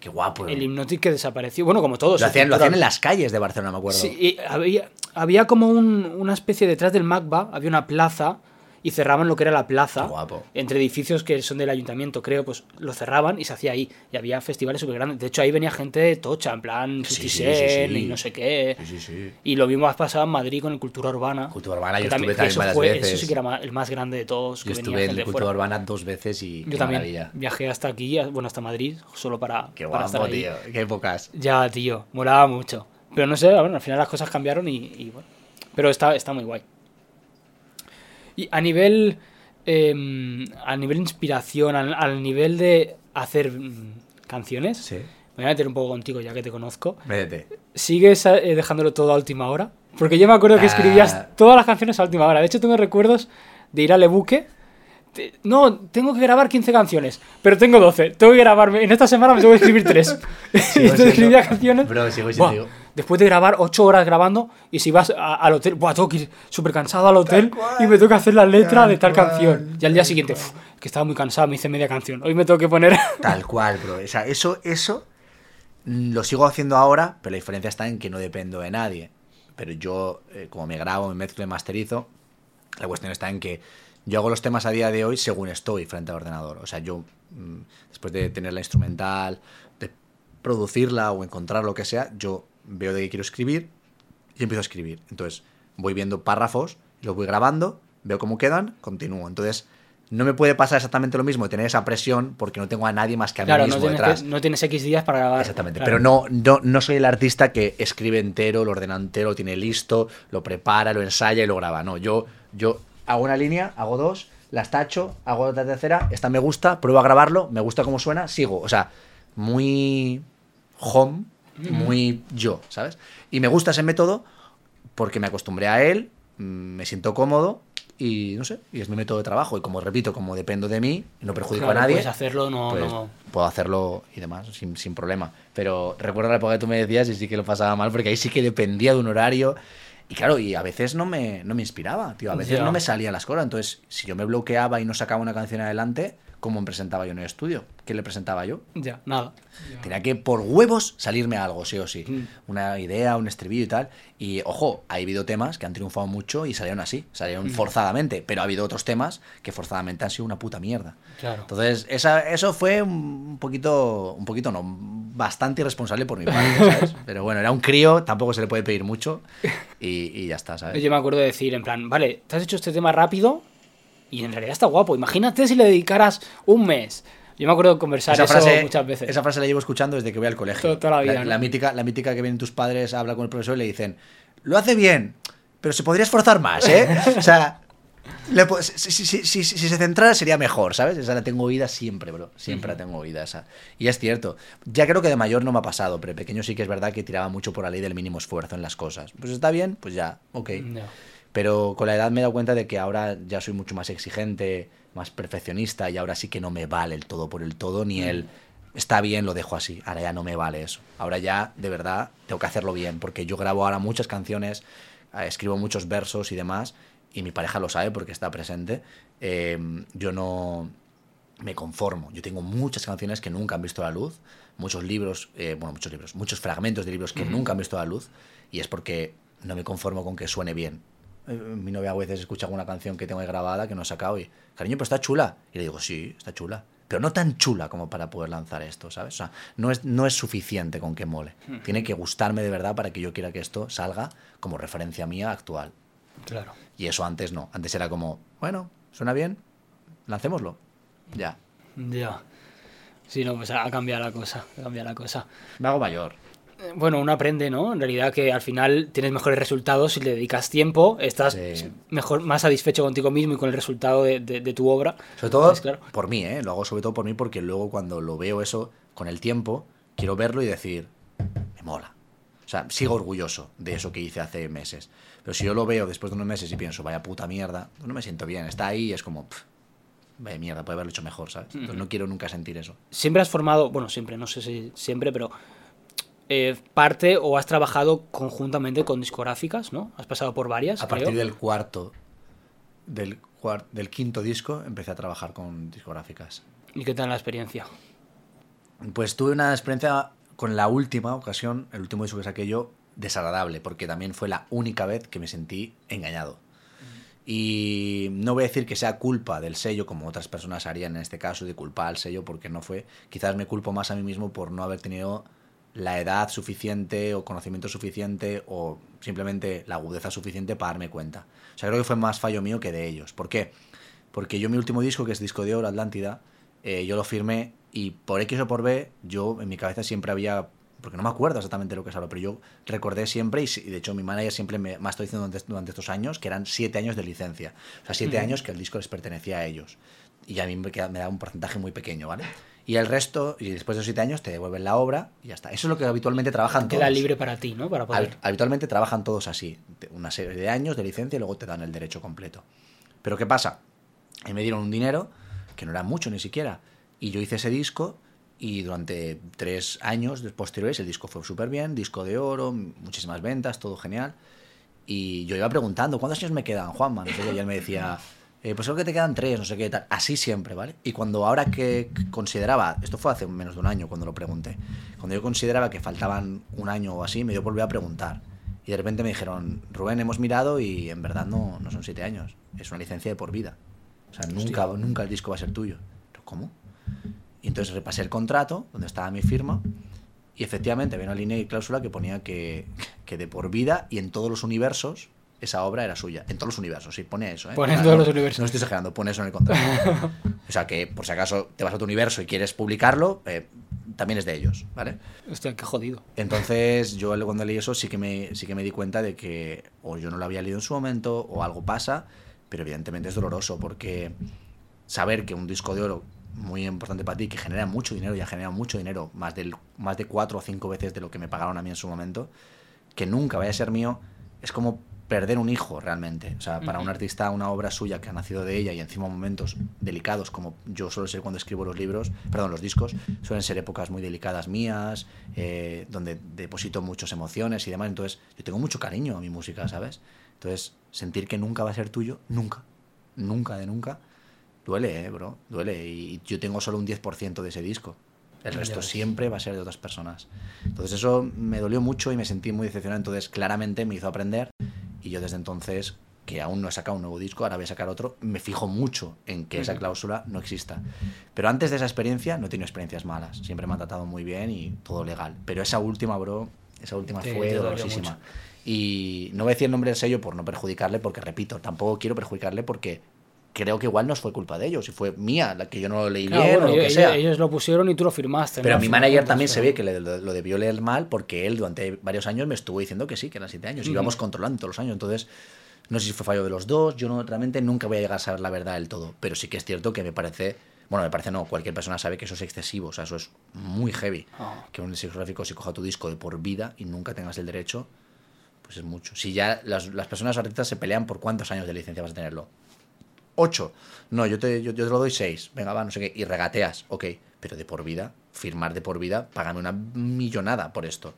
Qué guapo. El Hypnotic que desapareció. Bueno, como todos. lo, hacían, lo hacían en las calles de Barcelona, me acuerdo. Sí, y había, había como un- una especie detrás del MACBA, había una plaza y cerraban lo que era la plaza. Guapo. Entre edificios que son del ayuntamiento, creo, pues lo cerraban y se hacía ahí. Y había festivales súper grandes. De hecho, ahí venía gente tocha, en plan Sí, 50 sí, sí, y no sé qué. Sí, sí, sí. Y lo mismo ha pasado en Madrid con el Cultura Urbana. Cultura Urbana, yo estuve también eso varias fue- veces. Eso sí que era el más grande de todos. Que estuve en de Cultura fuera. Urbana dos veces y Yo qué también maravilla. viajé hasta aquí, bueno, hasta Madrid, solo para, Qué para estar guapo, ahí. tío. Qué épocas. Ya, tío, molaba mucho. Pero no sé, bueno, al final las cosas cambiaron y, y bueno. Pero está, está muy guay. Y a nivel. em, a nivel inspiración, al, al nivel de hacer mm, canciones, Sí. me voy a meter un poco contigo ya que te conozco. Métete. ¿Sigues eh, dejándolo todo a última hora? Porque yo me acuerdo que Ah. escribías todas las canciones a última hora. De hecho, tengo recuerdos de ir al ebuque. Te- No, tengo que grabar 15 canciones, pero tengo 12. Tengo que grabarme. En esta semana me tengo que escribir 3. y entonces escribía canciones. Bro, sigo Buah, siendo- después de grabar 8 horas grabando, y si vas a- al hotel, buah, tengo que ir súper cansado al hotel y me tengo que hacer la letra Tal de tal cual. canción. Y al día siguiente, "Uf, que estaba muy cansado, me hice media canción. Hoy me tengo que poner. Tal cual, bro. O sea, eso, eso lo sigo haciendo ahora, pero la diferencia está en que no dependo de nadie. Pero yo, eh, como me grabo, me mezclo y masterizo, la cuestión está en que yo hago los temas a día de hoy según estoy frente al ordenador. O sea, yo, mm, después de tener la instrumental, de producirla o encontrar lo que sea, yo veo de qué quiero escribir y empiezo a escribir. Entonces, voy viendo párrafos, los voy grabando, veo cómo quedan, continúo. Entonces, no me puede pasar exactamente lo mismo de tener esa presión porque no tengo a nadie más que a mí no mismo tienes, detrás. no tienes X días para grabar. Exactamente, Claro. pero no, no, no soy el artista que escribe entero, lo ordena entero, lo tiene listo, lo prepara, lo ensaya y lo graba. No, yo, yo hago una línea, hago dos, las tacho, hago otra tercera, esta me gusta, pruebo a grabarlo, me gusta cómo suena, sigo. O sea, muy home, muy yo, ¿sabes? Y me gusta ese método porque me acostumbré a él, mm, me siento cómodo y no sé, y es mi método de trabajo. Y como repito, como dependo de mí, no perjudico Claro, a nadie Puedes hacerlo, no, pues no. puedo hacerlo y demás, sin, sin problema. Pero recuerdo la época que tú me decías y sí que lo pasaba mal, porque ahí sí que dependía de un horario. Y claro, y a veces no me, no me inspiraba, tío. A veces no me salían las cosas. Entonces, si yo me bloqueaba y no sacaba una canción adelante, ¿cómo me presentaba yo en el estudio? ¿Qué le presentaba yo? Ya, nada. Tenía que, por huevos, salirme algo, sí o sí. Mm. Una idea, un estribillo y tal. Y, ojo, ha habido temas que han triunfado mucho y salieron así, salieron Mm. forzadamente. Pero ha habido otros temas que forzadamente han sido una puta mierda. Claro. Entonces, esa, eso fue un poquito, un poquito no, bastante irresponsable por mi parte, ¿sabes? Pero bueno, era un crío, tampoco se le puede pedir mucho y, y ya está, ¿sabes? Yo me acuerdo de decir, en plan, vale, te has hecho este tema rápido y en realidad está guapo. Imagínate si le dedicaras un mes. Yo me acuerdo de conversar Esa eso frase, muchas veces. esa frase la llevo escuchando desde que voy al colegio. Toda- toda la vida, ¿no? mítica, la mítica que vienen tus padres, habla con el profesor y le dicen, lo hace bien, pero se podría esforzar más, ¿eh? O sea, le si, si- si- si- se centrara sería mejor, ¿sabes? Esa la tengo oída siempre, bro. Siempre la tengo oída esa. Y es cierto. Ya creo que de mayor no me ha pasado, pero de pequeño sí que es verdad que tiraba mucho por la ley del mínimo esfuerzo en las cosas. Pues está bien, pues ya, ok. Pero con la edad me he dado cuenta de que ahora ya soy mucho más exigente, más perfeccionista y ahora sí que no me vale el todo por el todo, ni el está bien, lo dejo así. Ahora ya no me vale eso. Ahora ya, de verdad, tengo que hacerlo bien, porque yo grabo ahora muchas canciones, eh, escribo muchos versos y demás, y mi pareja lo sabe porque está presente. Eh, yo no me conformo. Yo tengo muchas canciones que nunca han visto la luz, muchos libros, eh, bueno, muchos libros, muchos fragmentos de libros que nunca han visto la luz, y es porque no me conformo con que suene bien. eh, mi novia a veces escucha alguna canción que tengo ahí grabada que no he sacado y, cariño, pero está chula. Y le digo, sí, está chula. Pero no tan chula como para poder lanzar esto, ¿sabes? O sea, no es, no es suficiente con que mole. Tiene que gustarme de verdad para que yo quiera que esto salga como referencia mía actual. Claro. Y eso antes no. Antes era como, bueno, suena bien, lancémoslo. Ya. Ya. Sí, no, pues ha cambiado la cosa. Ha cambiado la cosa. Me hago mayor. Eh, Bueno, uno aprende, ¿no? En realidad que al final tienes mejores resultados si le dedicas tiempo, estás Sí. mejor, más satisfecho contigo mismo y con el resultado de, de- de tu obra. Sobre todo Pues claro. por mí, ¿eh? Lo hago sobre todo por mí porque luego cuando lo veo eso con el tiempo, quiero verlo y decir, me mola. O sea, sigo orgulloso de eso que hice hace meses. Pero si yo lo veo después de unos meses y pienso, vaya puta mierda, no me siento bien. Está ahí y es como, "Pff, vaya mierda, puede haberlo hecho mejor, ¿sabes? Entonces no quiero nunca sentir eso. Siempre has formado, bueno, siempre, no sé si siempre, pero eh, parte o has trabajado conjuntamente con discográficas, ¿no? Has pasado por varias, A creo. partir del cuarto, del, cuar- del quinto disco, empecé a trabajar con discográficas. ¿Y qué tal la experiencia? Pues tuve una experiencia con la última ocasión, el último disco que saqué yo, desagradable, porque también fue la única vez que me sentí engañado. Y no voy a decir que sea culpa del sello, como otras personas harían en este caso, de culpar al sello porque no fue. Quizás me culpo más a mí mismo por no haber tenido la edad suficiente o conocimiento suficiente o simplemente la agudeza suficiente para darme cuenta. O sea, creo que fue más fallo mío que de ellos. ¿Por qué? Porque yo mi último disco, que es Disco de Oro, Atlántida, eh, yo lo firmé y por X o por B, yo en mi cabeza siempre había, porque no me acuerdo exactamente lo que es ahora, pero yo recordé siempre, y, y de hecho mi manager siempre me, me ha estado diciendo durante, durante estos años, que eran siete años de licencia. O sea, siete años que el disco les pertenecía a ellos. Y a mí me, me da un porcentaje muy pequeño, ¿vale? Y el resto, y después de los siete años, te devuelven la obra y ya está. Eso es lo que habitualmente trabajan todos. Queda libre para ti, ¿no? Para poder... Hab- Habitualmente trabajan todos así, una serie de años de licencia y luego te dan el derecho completo. Pero ¿qué pasa? Ahí me dieron un dinero, que no era mucho ni siquiera, y yo hice ese disco y durante tres años posteriores el disco fue súper bien, disco de oro, muchísimas ventas, todo genial. Y yo iba preguntando, ¿cuántos años me quedan, Juanma? No y él me decía, eh, pues creo que te quedan tres, no sé qué, tal. Así siempre, ¿vale? Y cuando ahora que consideraba, esto fue hace menos de un año cuando lo pregunté, cuando yo consideraba que faltaban un año o así, me dio por volver a preguntar. Y de repente me dijeron, Rubén, hemos mirado y en verdad no, no son siete años, es una licencia de por vida. O sea, nunca, nunca el disco va a ser tuyo. Pero, ¿Cómo? Y entonces repasé el contrato, donde estaba mi firma, y efectivamente había una línea y cláusula que ponía que, que de por vida y en todos los universos esa obra era suya. En todos los universos, sí, pone eso. ¿eh? Pone en todos no, los universos. No estoy exagerando, pone eso en el contrato. o sea que, por si acaso te vas a tu universo y quieres publicarlo, eh, también es de ellos, ¿vale? Hostia, qué jodido. Entonces, yo cuando leí eso sí que me, sí que me di cuenta de que o yo no lo había leído en su momento o algo pasa, pero evidentemente es doloroso porque saber que un disco de oro muy importante para ti, que genera mucho dinero, ya genera mucho dinero, más, del, más de cuatro o cinco veces de lo que me pagaron a mí en su momento, que nunca vaya a ser mío, es como perder un hijo realmente. O sea, para un artista, una obra suya que ha nacido de ella y encima momentos delicados, como yo suelo ser cuando escribo los libros, perdón, los discos, suelen ser épocas muy delicadas mías, eh, donde deposito muchas emociones y demás. Entonces, yo tengo mucho cariño a mi música, ¿sabes? Entonces, sentir que nunca va a ser tuyo, nunca, nunca de nunca, duele, ¿eh, bro? Duele. Y yo tengo solo un 10% de ese disco. El resto siempre va a ser de otras personas. Entonces eso me dolió mucho y me sentí muy decepcionado. Entonces claramente me hizo aprender y yo desde entonces, que aún no he sacado un nuevo disco, ahora voy a sacar otro, me fijo mucho en que esa cláusula no exista. Pero antes de esa experiencia no he tenido experiencias malas. Siempre me han tratado muy bien y todo legal. Pero esa última, bro, esa última fue dolorosísima. mucho. Y no voy a decir el nombre del sello por no perjudicarle, porque repito, tampoco quiero perjudicarle porque creo que igual no fue culpa de ellos y fue mía la que yo no lo leí Claro, bien bueno, o lo que ellos, sea. ellos lo pusieron y tú lo firmaste. Pero ¿no? mi Al final, manager pues, también se pero- ve que le- lo, lo debió leer mal porque él durante varios años me estuvo diciendo que sí, que eran siete años. Y íbamos controlando todos los años. Entonces, no sé si fue fallo de los dos. Yo no, realmente nunca voy a llegar a saber la verdad del todo. Pero sí que es cierto que me parece. Bueno, me parece no. Cualquier persona sabe que eso es excesivo. O sea, eso es muy heavy. Ah. Que un discográfico se coja tu disco de por vida y nunca tengas el derecho, pues es mucho. Si ya las, las personas artistas se pelean por cuántos años de licencia vas a tenerlo. Ocho. No, yo te, yo, yo te lo doy seis. Venga, va, no sé qué. Y regateas, ok. Pero de por vida, firmar de por vida, págame una millonada por esto.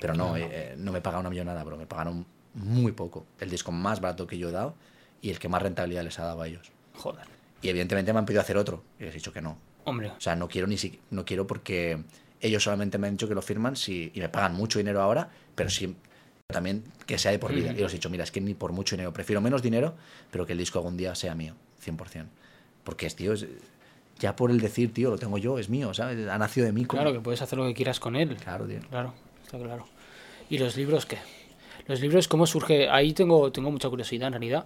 Pero no, eh, eh, no me pagan una millonada, bro. Me pagaron muy poco. El disco más barato que yo he dado y el que más rentabilidad les ha dado a ellos. Joder. Y evidentemente me han pedido hacer otro. Y les he dicho que no. Hombre, O sea, no quiero ni si, no quiero porque ellos solamente me han dicho que lo firman si, y me pagan mucho dinero ahora, pero si también que sea de por vida. Y os he dicho, mira, es que ni por mucho dinero, prefiero menos dinero, pero que el disco algún día sea mío, 100%. Porque es, tío, es- ya por el decir, tío, lo tengo yo, es mío, ¿sabes? Ha nacido de mí. Claro, que puedes hacer lo que quieras con él. Claro, tío. Claro, está claro. ¿Y los libros qué? Los libros, ¿cómo surge? Ahí tengo, tengo mucha curiosidad en realidad.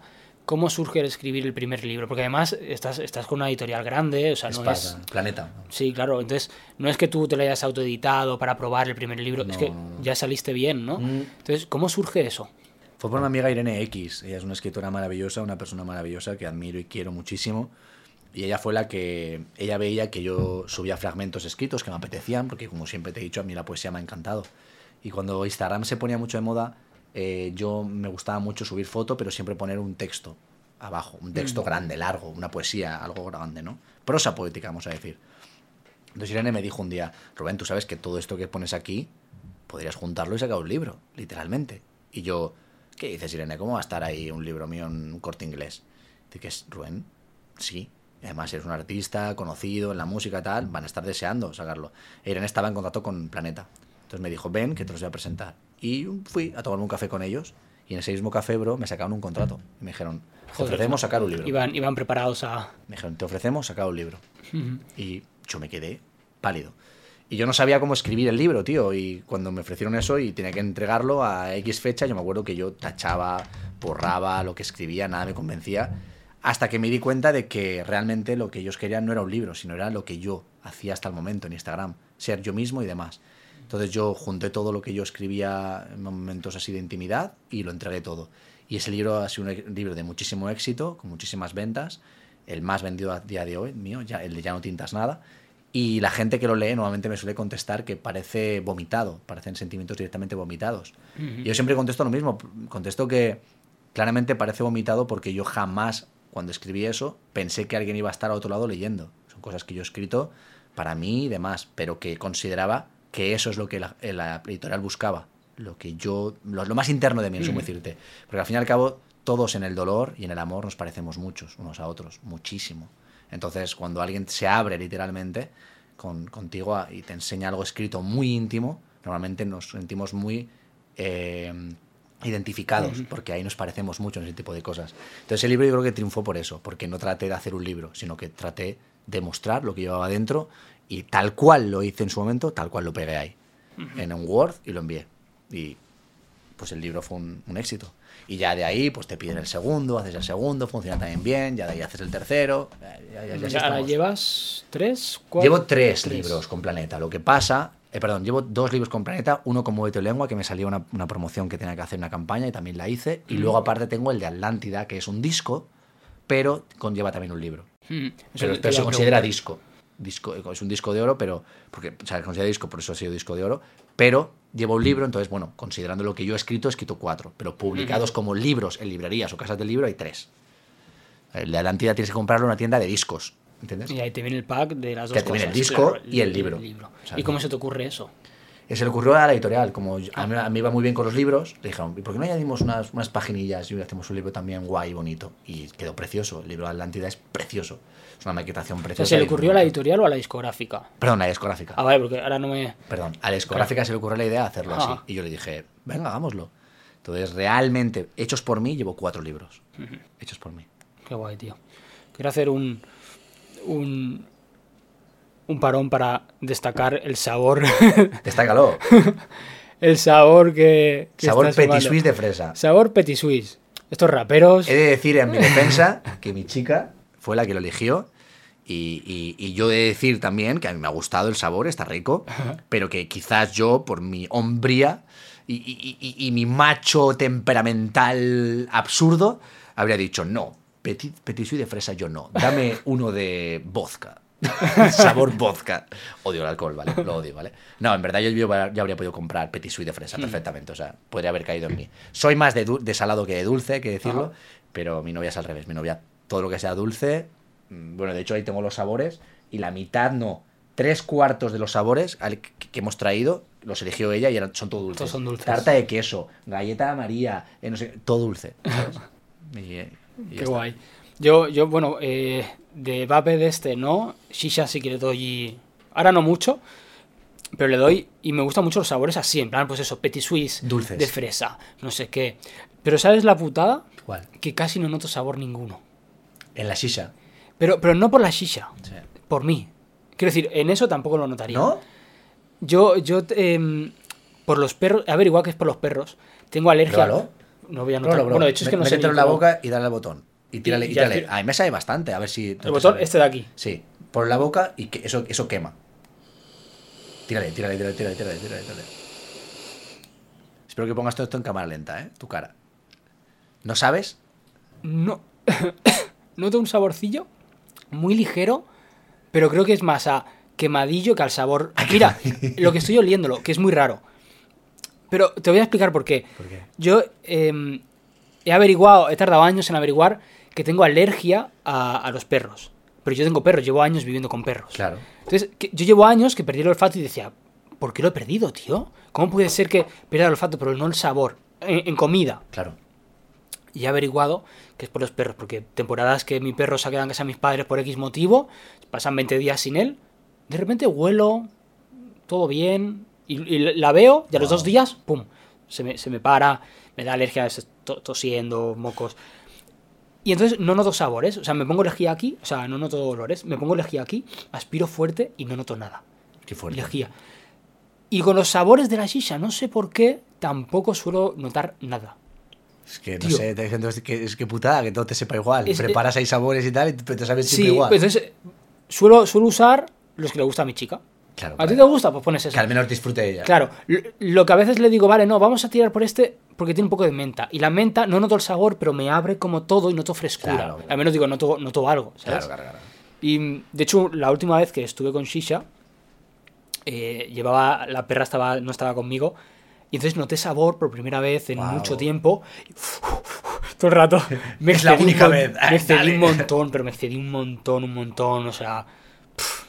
¿Cómo surge el escribir el primer libro? Porque además estás, estás con una editorial grande, o sea, no es... Planeta. Sí, claro. Entonces, no es que tú te lo hayas autoeditado para probar el primer libro, es que ya saliste bien, ¿no? Mm. Entonces, ¿cómo surge eso? Fue por mi amiga Irene X. Ella es una escritora maravillosa, una persona maravillosa que admiro y quiero muchísimo. Y ella fue la que. Ella veía que yo subía fragmentos escritos que me apetecían, porque como siempre te he dicho, a mí la poesía me ha encantado. Y cuando Instagram se ponía mucho de moda, eh, yo me gustaba mucho subir foto, pero siempre poner un texto abajo. Un texto grande, largo, una poesía, algo grande, ¿no? Prosa poética, vamos a decir. Entonces Irene me dijo un día, Rubén, tú sabes que todo esto que pones aquí, podrías juntarlo y sacar un libro, literalmente. Y yo, ¿qué dices, Irene? ¿Cómo va a estar ahí un libro mío en un corte inglés? Dice que es Rubén, sí. Además, eres un artista conocido en la música, tal, van a estar deseando sacarlo. E Irene estaba en contacto con Planeta. Entonces me dijo, ven, que te los voy a presentar. Y fui a tomarme un café con ellos. Y en ese mismo café, bro, me sacaron un contrato. Y me dijeron, te ofrecemos sacar un libro. Iban, iban preparados a... Me dijeron, te ofrecemos sacar un libro. Y yo me quedé pálido. Y yo no sabía cómo escribir el libro, tío. Y cuando me ofrecieron eso y tenía que entregarlo a X fecha, yo me acuerdo que yo tachaba, borraba lo que escribía, nada me convencía. Hasta que me di cuenta de que realmente lo que ellos querían no era un libro, sino era lo que yo hacía hasta el momento en Instagram. Ser yo mismo y demás. Entonces yo junté todo lo que yo escribía en momentos así de intimidad y lo entregué todo. Y ese libro ha sido un libro de muchísimo éxito, con muchísimas ventas, el más vendido a día de hoy, mío, ya, el de Ya no tintas nada. Y la gente que lo lee normalmente me suele contestar que parece vomitado, parecen sentimientos directamente vomitados. Y yo siempre contesto lo mismo, contesto que claramente parece vomitado porque yo jamás, cuando escribí eso, pensé que alguien iba a estar a otro lado leyendo. Son cosas que yo he escrito para mí y demás, pero que consideraba que eso es lo que la, la editorial buscaba, lo que yo, lo, lo más interno de mí, no sé cómo decirte. Porque al fin y al cabo, todos en el dolor y en el amor nos parecemos muchos, unos a otros, muchísimo. Entonces, cuando alguien se abre literalmente con, contigo a- y te enseña algo escrito muy íntimo, normalmente nos sentimos muy eh, identificados, porque ahí nos parecemos mucho en ese tipo de cosas. Entonces, el libro yo creo que triunfó por eso, porque no traté de hacer un libro, sino que traté de mostrar lo que llevaba dentro y tal cual lo hice en su momento, tal cual lo pegué ahí, en un Word y lo envié. Y pues el libro fue un, un éxito. Y ya de ahí, pues te piden el segundo, haces el segundo, funciona también bien, ya de ahí haces el tercero. ya- llevas tres, cuatro... Llevo tres, libros con Planeta. Lo que pasa, eh, perdón, llevo dos libros con Planeta, uno con Mueve tu lengua, que me salió una, una promoción que tenía que hacer una campaña y también la hice. Y luego aparte tengo el de Atlántida, que es un disco, pero conlleva también un libro. Mm, Pero, se considera disco. Disco. Es un disco de oro, pero. Porque, o sea, se considera disco, por eso ha sido disco de oro. Pero lleva un libro, entonces, bueno, considerando lo que yo he escrito, he escrito cuatro. Pero publicados como libros en librerías o casas del libro hay tres. El de Atlántida tienes que comprarlo en una tienda de discos. ¿Entiendes? Y ahí te viene el pack de las dos Que te viene el cosas, disco claro, y el libro. O sea, ¿Y cómo se te ocurre eso? Y se le ocurrió a la editorial, como yo- a mí, a mí iba muy bien con los libros, le dijeron, ¿y por qué no añadimos unas, unas paginillas y hacemos un libro también guay bonito? Y quedó precioso, el libro de Atlántida es precioso, es una maquetación O sea, preciosa. ¿Se le ocurrió a la editorial o a la discográfica? Perdón, a la discográfica. Ah, vale, porque ahora no me... Perdón, a la discográfica se le ocurrió la idea de hacerlo así. Ajá. Y yo le dije, venga, hagámoslo. Entonces, realmente, hechos por mí, llevo cuatro libros. Hechos por mí. Qué guay, tío. Quiero hacer un... Un, un parón para destacar el sabor. Destácalo. el sabor que... que Sabor Petit. Suisse de fresa. Sabor Petit Suisse. Estos raperos... He de decir en mi defensa que mi chica fue la que lo eligió. Y, y- y yo he de decir también que a mí me ha gustado el sabor, está rico, pero que quizás yo, por mi hombría y, y- mi macho temperamental absurdo, habría dicho no. Petit, petit Suisse de fresa, yo no. Dame uno de vodka. sabor vodka. Odio el alcohol, ¿vale? Lo odio, ¿vale? No, en verdad yo, yo ya habría podido comprar Petit Suisse de fresa perfectamente. O sea, podría haber caído en mí. Soy más de, de salado que de dulce, hay que decirlo. Ajá. Pero mi novia es al revés. Mi novia, todo lo que sea dulce. mm, Bueno, de hecho ahí tengo los sabores. Y la mitad no. Tres cuartos de los sabores que, hemos traído los eligió ella y eran, son todo dulces. Todos son dulces. Tarta de queso, galleta María, eh, no sé, todo dulce. ¿sabes? Y, eh, y Qué guay. Yo, yo bueno, eh, de vape de este no, shisha sí que le doy... Ahora no mucho, Pero le doy. Y me gustan mucho los sabores así, en plan, pues eso, petit suisse. Dulces. De fresa, no sé qué. Pero ¿sabes la putada? ¿Cuál? Que casi no noto sabor ninguno. En la shisha. Pero, pero no por la shisha, Sí. por mí. Quiero decir, en eso tampoco lo notaría. ¿No? Yo, yo, em, por los perros, a ver, igual que es por los perros, tengo alergia. Pruébalo. No voy a notar. Pruébalo. Bueno, de hecho es que no sé. Métetelo ni en la boca y dale al botón. Y tírale, Y y tírale. A mí me sabe bastante, a ver si. El botón, este de aquí. Sí, por la boca y que eso, eso quema. Tírale, tírale, tírale, tírale, tírale, tírale, tírale. Espero que pongas todo esto en cámara lenta, ¿eh? Tu cara. ¿No sabes? No. Noto un saborcillo muy ligero, pero creo que es más a quemadillo que al sabor. Mira, lo que estoy oliéndolo, que es muy raro. Pero te voy a explicar por qué. ¿Por qué? Yo em, he averiguado, he tardado años en averiguar que tengo alergia a, a los perros. Pero yo tengo perros, llevo años viviendo con perros. Claro. Entonces, que- yo llevo años que perdí el olfato y decía, ¿por qué lo he perdido, tío? ¿Cómo puede ser que pierda el olfato, pero no el sabor? En, en comida. Claro. Y he averiguado que es por los perros, porque temporadas que mi perro se ha quedado en casa de mis padres por X motivo, pasan 20 días sin él, de repente huelo, todo bien, y, y la veo, y a los dos días, ¡pum! Se me, se me para, me da alergia, tosiendo, mocos. Y entonces no noto sabores, o sea, me pongo lejía aquí, o sea, no noto olores, me pongo lejía aquí, aspiro fuerte y no noto nada. Qué fuerte. Lejía. Y con los sabores de la shisha, no sé por qué, tampoco suelo notar nada. Es que no Tío. sé, te dicen, es que, es que putada, que todo te sepa igual. Es- Preparas ahí sabores y tal, y te sabes siempre Sí, igual. pues entonces suelo, suelo usar los que le gusta a mi chica. Claro, ¿A ti te gusta? Pues pones eso. Que al menos disfrute ella. Claro, lo, que a veces le digo, vale, no, vamos a tirar por este porque tiene un poco de menta. Y la menta no noto el sabor, pero me abre como todo y noto frescura. Claro, claro. Al menos digo, noto, noto algo, ¿sabes? claro, claro. Y de hecho, la última vez que estuve con Shisha, eh, llevaba, la perra estaba, no estaba conmigo, y entonces noté sabor por primera vez en Guau. mucho tiempo. y todo el rato. Me Es la única vez. Me excedí un montón, pero me excedí un montón, un montón, o sea. pff,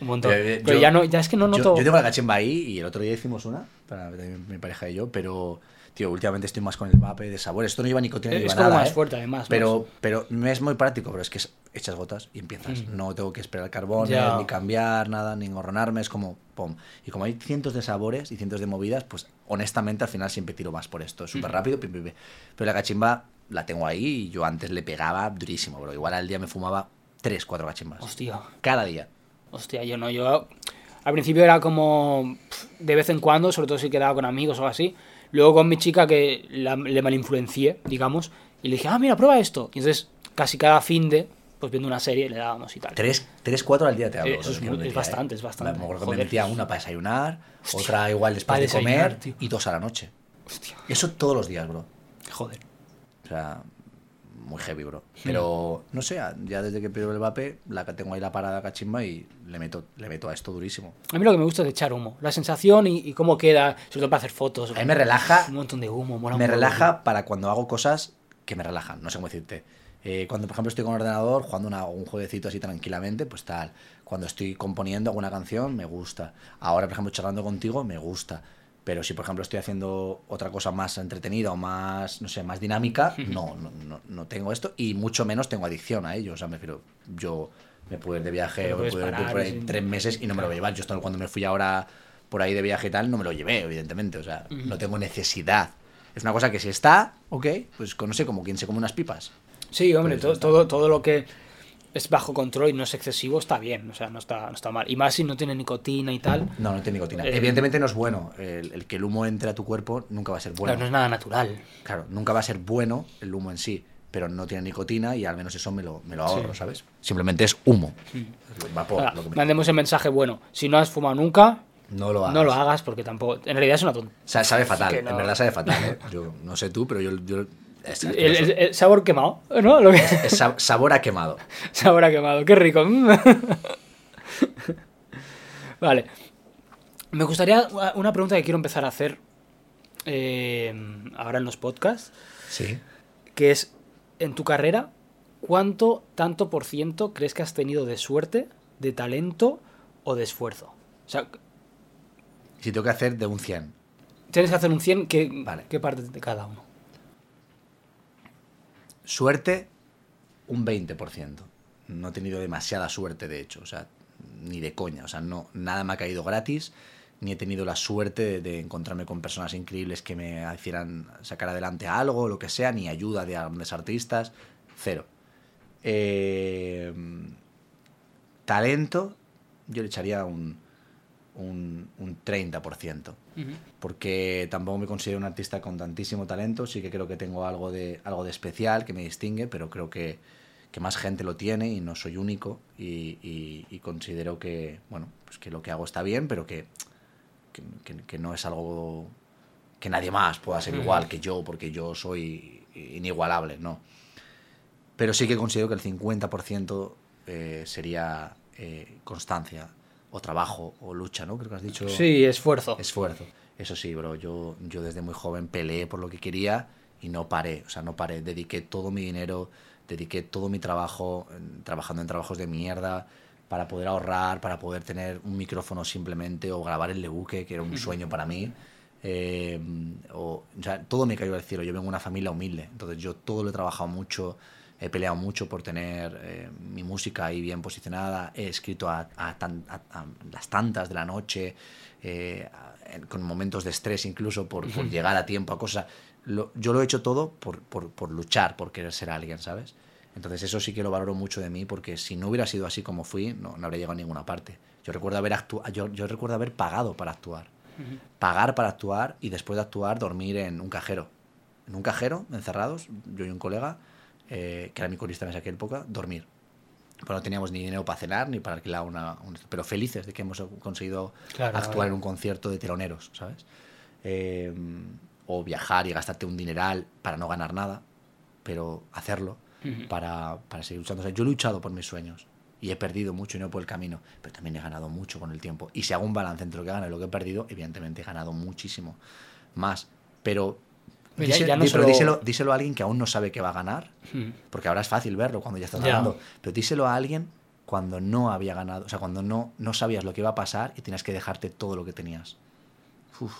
un montón. Pero yo- ya, no, ya es que no Yo- noto. Yo, tengo la cachimba ahí y el otro día hicimos una, para mi pareja y yo, pero, tío, últimamente estoy más con el vape de sabor. Esto no lleva nicotina ni es como nada, más ¿eh? fuerte, además. Pero, pero es muy práctico, pero es que es- echas gotas y empiezas. No tengo que esperar Mm. Ya. ni cambiar nada, ni engorronarme, es como pum. Y como hay cientos de sabores y cientos de movidas, pues honestamente al final siempre tiro más por esto. Es Mm. súper rápido, pim, pim, pim. Pero la cachimba la tengo ahí y yo antes le pegaba durísimo, bro. Igual al día me fumaba 3, 4 cachimbas. Hostia. Cada día. Hostia, yo no, yo al principio era como de vez en cuando, sobre todo si quedaba con amigos o así. Luego con mi chica que la- le malinfluencié, digamos, y le dije, ah, mira, prueba esto. Y entonces casi cada fin de, pues viendo una serie le dábamos y tal. 3, 4 al día te hablo. Eh, eso es muy- metía, bastante, ¿eh? es bastante. Me acuerdo que me metía una para desayunar, Hostia, otra igual después para de comer tío. y dos a la noche. Hostia, Eso todos los días, bro. joder. O sea, muy heavy, bro. Hmm. Pero, no sé, ya desde que pido el vape, la que tengo ahí la parada cachimba y le meto, le meto a esto durísimo. A mí lo que me gusta es echar humo. La sensación y, y cómo queda, sobre todo para hacer fotos. A mí me relaja, Un montón de humo, mola me un relaja para cuando hago cosas que me relajan, no sé cómo decirte. Eh, cuando, por ejemplo, estoy con el ordenador jugando una- un jueguecito así tranquilamente, pues tal. Cuando estoy componiendo alguna canción, me gusta. Ahora, por ejemplo, charlando contigo, me gusta. Pero si, por ejemplo, estoy haciendo otra cosa más entretenida o más, no sé, más dinámica, no, no, no, no tengo esto y mucho menos tengo adicción a ello. O sea, me refiero, yo me puedo ir de viaje o me puedo ir por ahí sí. tres meses y no me lo voy a llevar. Yo cuando me fui ahora por ahí de viaje y tal, no me lo llevé, evidentemente. O sea, no tengo necesidad. Es una cosa que si está, ok, pues con- no sé, como quien se come unas pipas. Sí, hombre, Pues todo, todo, todo lo que es bajo control y no es excesivo está bien, o sea, no está, no está mal. Y más si no tiene nicotina y tal, No, no tiene nicotina. Eh, Evidentemente no es bueno. El, el que el humo entre a tu cuerpo nunca va a ser bueno. claro, no es nada natural. Claro, nunca va a ser bueno el humo en sí, pero no tiene nicotina y al menos eso me lo, me lo ahorro, Sí. ¿sabes? Simplemente es humo. Es vapor. Ahora, lo que me- mandemos el mensaje bueno. Si no has fumado nunca, No lo hagas. no lo hagas porque tampoco. En realidad es una tonta. Sa- Sabe fatal, Que no. en verdad sabe fatal. ¿eh? Yo no sé tú, pero yo... yo- El, el- el sabor quemado, ¿no? Lo que- es sa- sabor a quemado. sabor a quemado, qué rico. Vale. Me gustaría una pregunta que quiero empezar a hacer eh, ahora en los podcasts, Sí. que es, en tu carrera, ¿cuánto tanto por ciento crees que has tenido de suerte, de talento o de esfuerzo? O sea, Si tengo que hacer de un 100. tienes que hacer un 100, ¿qué, Vale. ¿qué parte de cada uno? Suerte, un 20%. No he tenido demasiada suerte, de hecho. O sea, ni de coña. O sea, no, nada me ha caído gratis. ni he tenido la suerte de, de encontrarme con personas increíbles que me hicieran sacar adelante algo, lo que sea, ni ayuda de grandes artistas, cero. Eh, talento, yo le echaría un, un, un 30%, Ujú. porque tampoco me considero un artista con tantísimo talento, sí que creo que tengo algo de, algo de especial que me distingue, pero creo que, que más gente lo tiene y no soy único y, y- y considero que, bueno, pues que lo que hago está bien, pero que, que, que- que no es algo que nadie más pueda ser Ujú. igual que yo, porque yo soy inigualable, no. Pero sí que considero que el 50% eh, sería eh, constancia, o trabajo, o lucha, ¿no? Creo que has dicho Sí, esfuerzo. esfuerzo. Eso sí, bro, yo, yo desde muy joven peleé por lo que quería y no paré, o sea, no paré. Dediqué todo mi dinero, dediqué todo mi trabajo, trabajando en trabajos de mierda, para poder ahorrar, para poder tener un micrófono simplemente, o grabar el Lebuque, que era un sueño para mí. Eh, o, o sea, todo me cayó del cielo. Yo vengo de una familia humilde, entonces yo todo lo he trabajado mucho, he peleado mucho por tener eh, mi música ahí bien posicionada, he escrito a, a tan- a- a las tantas de la noche, eh, con momentos de estrés incluso por, por llegar a tiempo a cosas. Lo- yo lo he hecho todo por, por, por luchar, por querer ser alguien, ¿sabes? Entonces eso sí que lo valoro mucho de mí porque si no hubiera sido así como fui, no, no habría llegado a ninguna parte. Yo recuerdo haber actu yo, yo recuerdo haber pagado para actuar. Pagar para actuar y después de actuar dormir en un cajero. En un cajero, encerrados, yo y un colega, eh, que era mi corista en esa época, dormir. Pero no teníamos ni dinero para cenar ni para alquilar una... un- pero felices de que hemos conseguido Claro, actuar en un concierto de teloneros, ¿sabes? Eh, o viajar y gastarte un dineral para no ganar nada, pero hacerlo Ujú. para, para seguir luchando. O sea, yo he luchado por mis sueños y he perdido mucho y no por el camino, pero también he ganado mucho con el tiempo. Y si hago un balance entre lo que he ganado y lo que he perdido, evidentemente he ganado muchísimo más. Pero, Díselo, ya no di- pero díselo, díselo a alguien que aún no sabe que va a ganar, Ujú. porque ahora es fácil verlo cuando ya estás ganando, pero díselo a alguien cuando no había ganado, o sea, cuando no, no sabías lo que iba a pasar y tenías que dejarte todo lo que tenías. Uf.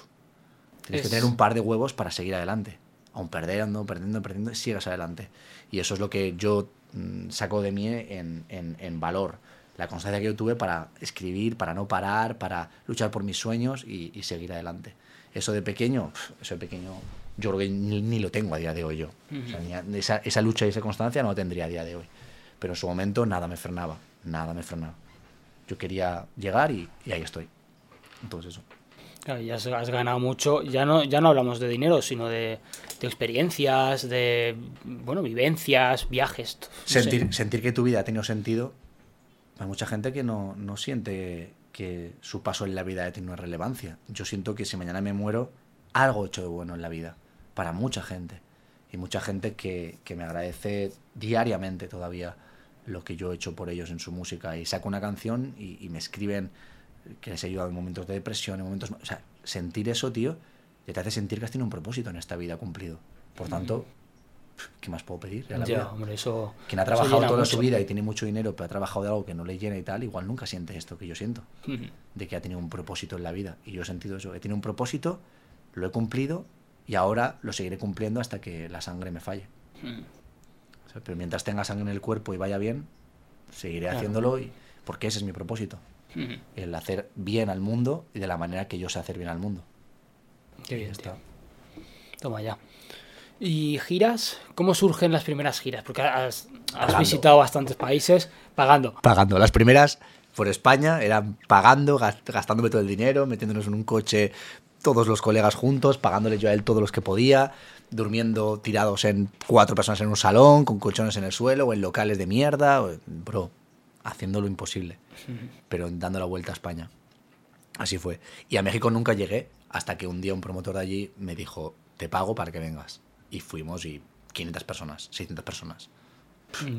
Tienes Es- que tener un par de huevos para seguir adelante. Aún perdiendo, perdiendo, perdiendo, sigas adelante. Y eso es lo que yo mm, saco de mí en, en- en valor. La constancia que yo tuve para escribir, para no parar, para luchar por mis sueños y, y seguir adelante. Eso de pequeño, eso de pequeño, yo creo que ni, ni lo tengo a día de hoy yo. O sea, ni a- esa, esa lucha y esa constancia no tendría a día de hoy. Pero en su momento nada me frenaba, nada me frenaba. Yo quería llegar y, y ahí estoy. Entonces eso. Claro, ya has, has ganado mucho. Ya no, ya no hablamos de dinero, sino de, de experiencias, de bueno, vivencias, viajes. no sé. sentir, sentir que tu vida ha tenido sentido. Hay mucha gente que no, no siente que su paso en la vida ha tenido una relevancia. Yo siento que si mañana me muero, algo he hecho de bueno en la vida. Para mucha gente. Y mucha gente que, que me agradece diariamente todavía lo que yo he hecho por ellos en su música. Y saco una canción y, y me escriben que les he ayudado en momentos de depresión, en momentos... O sea, sentir eso, tío, ya te hace sentir que has tenido un propósito en esta vida cumplido. Por tanto, ¿qué más puedo pedir? Ya, vida? hombre, eso. Quien ha trabajado toda su vida y tiene mucho dinero, pero ha trabajado de algo que no le llena y tal, igual nunca siente esto que yo siento, de que ha tenido un propósito en la vida. Y yo he sentido eso, he tenido un propósito, lo he cumplido y ahora lo seguiré cumpliendo hasta que la sangre me falle. O sea, pero mientras tenga sangre en el cuerpo y vaya bien, seguiré Claro. haciéndolo y, porque ese es mi propósito, Ujú. el hacer bien al mundo y de la manera que yo sé hacer bien al mundo. Qué bien, está. Toma ya. ¿Y giras? ¿Cómo surgen las primeras giras? Porque has, has visitado bastantes países pagando. pagando. Las primeras por España eran pagando, gas- gastándome todo el dinero, metiéndonos en un coche todos los colegas juntos, pagándole yo a él todos los que podía, durmiendo tirados en cuatro personas en un salón, con colchones en el suelo o en locales de mierda, o- bro, haciendo lo imposible, pero dando la vuelta a España. Así fue. Y a México nunca llegué hasta que un día un promotor de allí me dijo, te pago para que vengas. Y fuimos y 500 personas, 600 personas.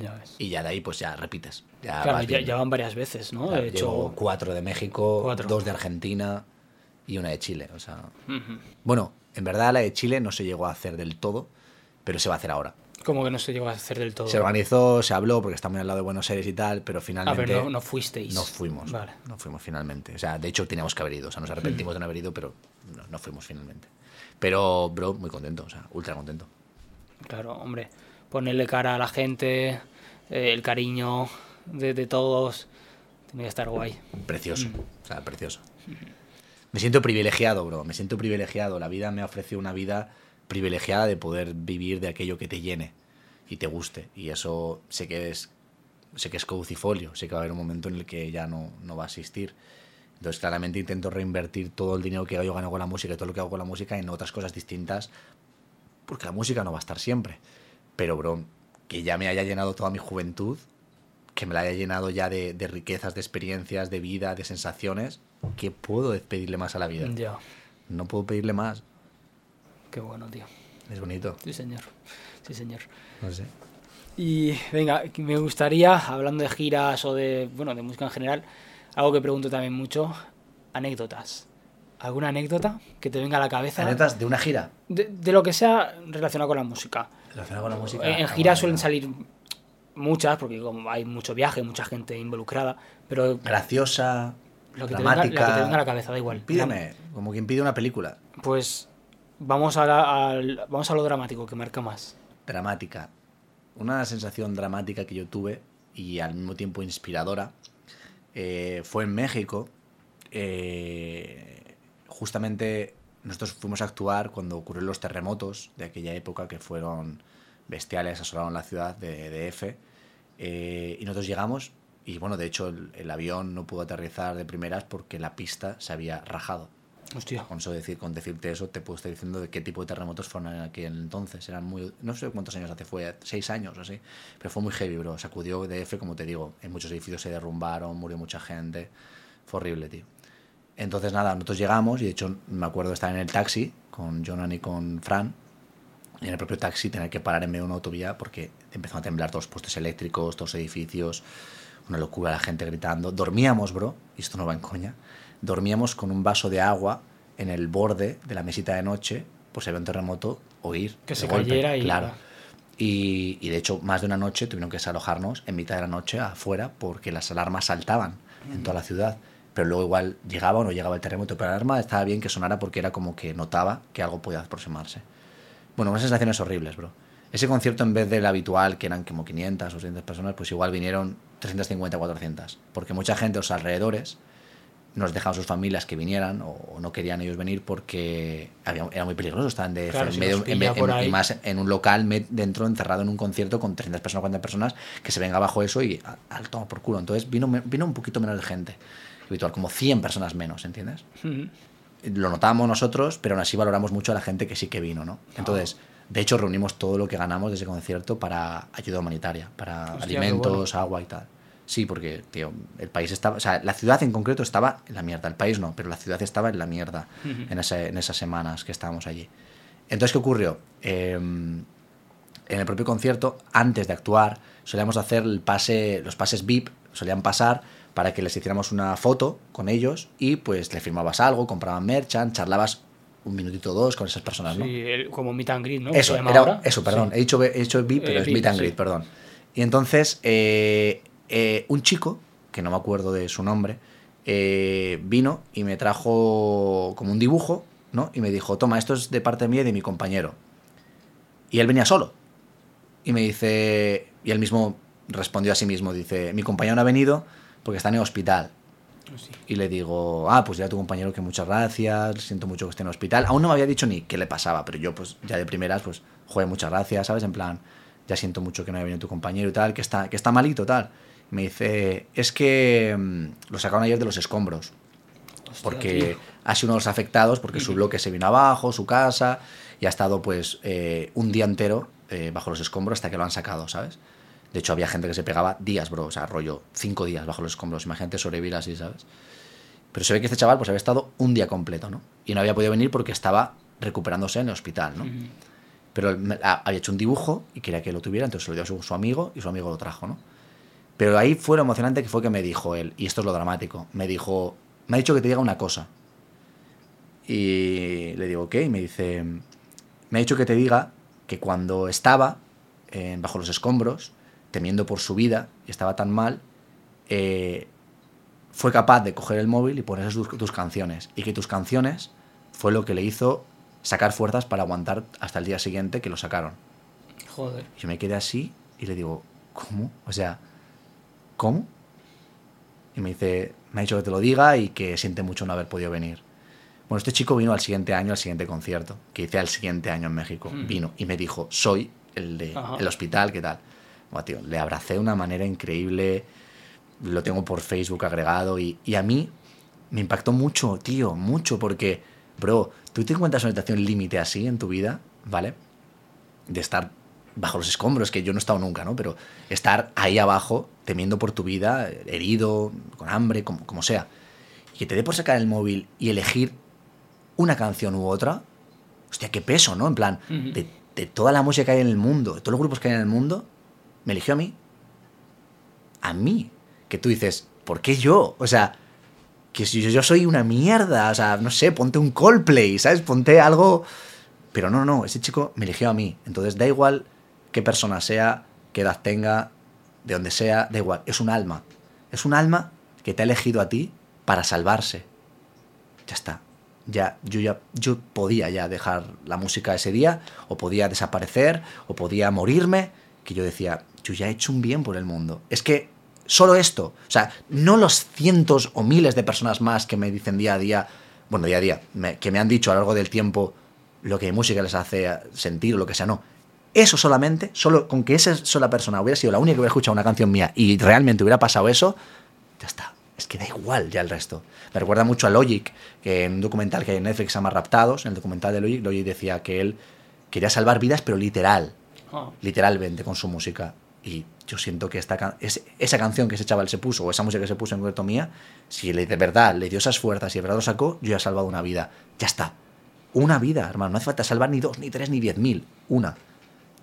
Ya ves. Y ya de ahí pues ya repites. Ya Claro, ya, van varias veces, ¿no? Claro, llevo hecho. cuatro de México, Cuatro. dos de Argentina y una de Chile. O sea, bueno, en verdad la de Chile no se llegó a hacer del todo, pero se va a hacer ahora. Como que no se llegó a hacer del todo. Se organizó, se habló porque está muy al lado de Buenos Aires y tal, pero Ah, finalmente pero no, no fuisteis. no fuimos. Vale. No fuimos finalmente. O sea, de hecho teníamos que haber ido. O sea, nos arrepentimos de no haber ido, pero no, no fuimos finalmente. Pero, bro, muy contento, o sea, ultra contento. Claro, hombre. Ponerle cara a la gente, eh, el cariño de, de todos. Tiene que estar guay. Precioso, o sea, precioso. Me siento privilegiado, bro. Me siento privilegiado. La vida me ha ofrecido una vida privilegiada de poder vivir de aquello que te llene y te guste. Y eso sé que es, sé que es caucifolio. Sé que va a haber un momento en el que ya no, no va a existir. Entonces, claramente intento reinvertir todo el dinero que yo gano con la música y todo lo que hago con la música en otras cosas distintas, porque la música no va a estar siempre. Pero, bro, que ya me haya llenado toda mi juventud, que me la haya llenado ya de, de riquezas, de experiencias, de vida, de sensaciones, ¿qué puedo pedirle más a la vida? Ya. No puedo pedirle más. Qué bueno, tío. Es bonito. Sí, señor. Sí, señor. No sé. Y venga, me gustaría, hablando de giras o de, bueno, de música en general, algo que pregunto también mucho, anécdotas. ¿Alguna anécdota que te venga a la cabeza? ¿Anécdotas de una gira? De, de lo que sea relacionado con la música. Relacionada con la música. En, en Ah, giras bueno, suelen salir muchas, porque como hay mucho viaje, mucha gente involucrada, pero Graciosa, lo que, te venga, dramática. la que te venga a la cabeza, da igual. Pídeme, como quien pide una película. Pues vamos a, la- vamos a lo dramático, que marca más. dramática. Una sensación dramática que yo tuve y al mismo tiempo inspiradora eh, fue en México. eh, justamente nosotros fuimos a actuar cuando ocurrieron los terremotos de aquella época que fueron bestiales, asolaron la ciudad de, de F. eh, y nosotros llegamos y bueno, de hecho el, el avión no pudo aterrizar de primeras porque la pista se había rajado. Hostia. Con, eso decir, con decirte eso, te puedo estar diciendo de qué tipo de terremotos fueron en aquel entonces. Eran muy. No sé cuántos años hace, fue seis años o así. Pero fue muy heavy, bro. Sacudió DF, como te digo. En muchos edificios se derrumbaron, murió mucha gente. Fue horrible, tío. Entonces, nada, nosotros llegamos y de hecho me acuerdo estar en el taxi con Jonan y con Fran. Y en el propio taxi tener que parar en medio de una autovía porque empezaron a temblar todos los postes eléctricos, todos los edificios. Una locura, la gente gritando. Dormíamos, bro, y esto no va en coña. Dormíamos con un vaso de agua en el borde de la mesita de noche, pues si había un terremoto, oír. Que se golpe, cayera y- Claro. Y, y de hecho, más de una noche tuvieron que desalojarnos en mitad de la noche afuera porque las alarmas saltaban en toda la ciudad. Pero luego igual llegaba o no llegaba el terremoto, pero la alarma estaba bien que sonara porque era como que notaba que algo podía aproximarse. Bueno, unas sensaciones horribles, bro. Ese concierto, en vez del habitual, que eran como 500 o 600 personas, pues igual vinieron 350 400. Porque mucha gente a los alrededores nos dejaban sus familias que vinieran o no querían ellos venir porque había- era muy peligroso. Estaban de Claro, en si medio, en en- y más en un local dentro, encerrado en un concierto con 300 personas, 40 personas, que se venga abajo eso y al toma por culo. Entonces vino, vino un poquito menos de gente. Habitual, como 100 personas menos, ¿entiendes? Ujú. Lo notábamos nosotros, pero aún así valoramos mucho a la gente que sí que vino, ¿no? Entonces, de hecho, reunimos todo lo que ganamos de ese concierto para ayuda humanitaria, para Hostia, alimentos, agua y tal. Sí, porque, tío, el país estaba, o sea, la ciudad en concreto estaba en la mierda, el país no, pero la ciudad estaba en la mierda en, ese- en esas semanas que estábamos allí. Entonces, ¿qué ocurrió? Eh, en el propio concierto, antes de actuar, solíamos hacer el pase, los pases VIP, solían pasar para que les hiciéramos una foto con ellos y pues le firmabas algo, compraban merchant, charlabas un minutito o dos con esas personas, ¿no? Sí, el- como meet and greet, ¿no? Eso, era- eso, perdón. Sí. He, dicho, he dicho VIP, pero Eh, es VIP, meet and sí. greet, perdón. Y entonces, eh, eh, un chico, que no me acuerdo de su nombre, eh, vino y me trajo como un dibujo, ¿no? Y me dijo, toma, esto es de parte mía y de mi compañero. Y él venía solo. Y me dice, y él mismo respondió a sí mismo, dice, mi compañero no ha venido porque está en el hospital. Hostia. Y le digo, ah, pues ya tu compañero que muchas gracias, siento mucho que esté en el hospital. Aún no me había dicho ni qué le pasaba, pero yo pues ya de primeras, pues, joder, muchas gracias, ¿sabes? En plan, ya siento mucho que no haya venido tu compañero y tal, que está, que está malito, tal. Y me dice, es que mm, lo sacaron ayer de los escombros, Hostia, porque tío. ha sido uno de los afectados, porque su bloque se vino abajo, su casa, y ha estado pues eh, un día entero eh, bajo los escombros hasta que lo han sacado, ¿sabes? De hecho, había gente que se pegaba días, bro, o sea, rollo, cinco días bajo los escombros. Imagínate sobrevivir así, ¿sabes? Pero se ve que este chaval pues había estado un día completo, ¿no? Y no había podido venir porque estaba recuperándose en el hospital, ¿no? Pero me- a- había hecho un dibujo y quería que lo tuviera, entonces se lo dio a su, su amigo y su amigo lo trajo, ¿no? Pero ahí fue lo emocionante que fue que me dijo él, y esto es lo dramático, me dijo, me ha dicho que te diga una cosa. Y le digo, ok, y me dice, me ha dicho que te diga que cuando estaba eh, bajo los escombros, temiendo por su vida, y estaba tan mal, eh, fue capaz de coger el móvil y poner tus, tus canciones. Y que tus canciones fue lo que le hizo sacar fuerzas para aguantar hasta el día siguiente que lo sacaron. Joder. Yo me quedé así y le digo, ¿cómo? O sea, ¿cómo? Y me dice, me ha dicho que te lo diga y que siente mucho no haber podido venir. Bueno, este chico vino al siguiente año, al siguiente concierto, que hice al siguiente año en México. Mm. Vino y me dijo, soy el de Ajá. el hospital, ¿qué tal? Buah, tío, le abracé de una manera increíble, lo tengo por Facebook agregado y, y a mí me impactó mucho, tío, mucho, porque, bro, tú te encuentras una situación límite así en tu vida, ¿vale? De estar bajo los escombros, que yo no he estado nunca, ¿no? Pero estar ahí abajo, temiendo por tu vida, herido, con hambre, como, como sea. Y que te dé por sacar el móvil y elegir una canción u otra, hostia, qué peso, ¿no? En plan, de toda la música que hay en el mundo, de todos los grupos que hay en el mundo, me eligió a mí. A mí. Que tú dices, ¿por qué yo? O sea, que si yo soy una mierda, o sea, no sé, ponte un Coldplay, ¿sabes? Ponte algo... Pero no, no, ese chico me eligió a mí. Entonces da igual qué persona sea, qué edad tenga, de donde sea, da igual. Es un alma. Es un alma que te ha elegido a ti para salvarse. Ya está. Ya, yo ya, yo podía ya dejar la música ese día, o podía desaparecer, o podía morirme, que yo decía, yo ya he hecho un bien por el mundo. Es que solo esto, o sea, no los cientos o miles de personas más que me dicen día a día, bueno, día a día, que me han dicho a lo largo del tiempo lo que música les hace sentir, lo que sea, no. Eso solamente, solo con que esa sola persona hubiera sido la única que hubiera escuchado una canción mía y realmente hubiera pasado eso, ya está. Es que da igual ya el resto. Me recuerda mucho a Logic, que en un documental que hay en Netflix se llama Raptados, en el documental de Logic, Logic decía que él quería salvar vidas, pero literal, Ah. literalmente con su música. Y yo siento que esta es- esa canción que ese chaval se puso, o esa música que se puso en concreto mía, si le, de verdad le dio esas fuerzas y de verdad lo sacó, yo ya he salvado una vida. Ya está. Una vida, hermano. No hace falta salvar ni dos, ni tres, ni diez mil. Una.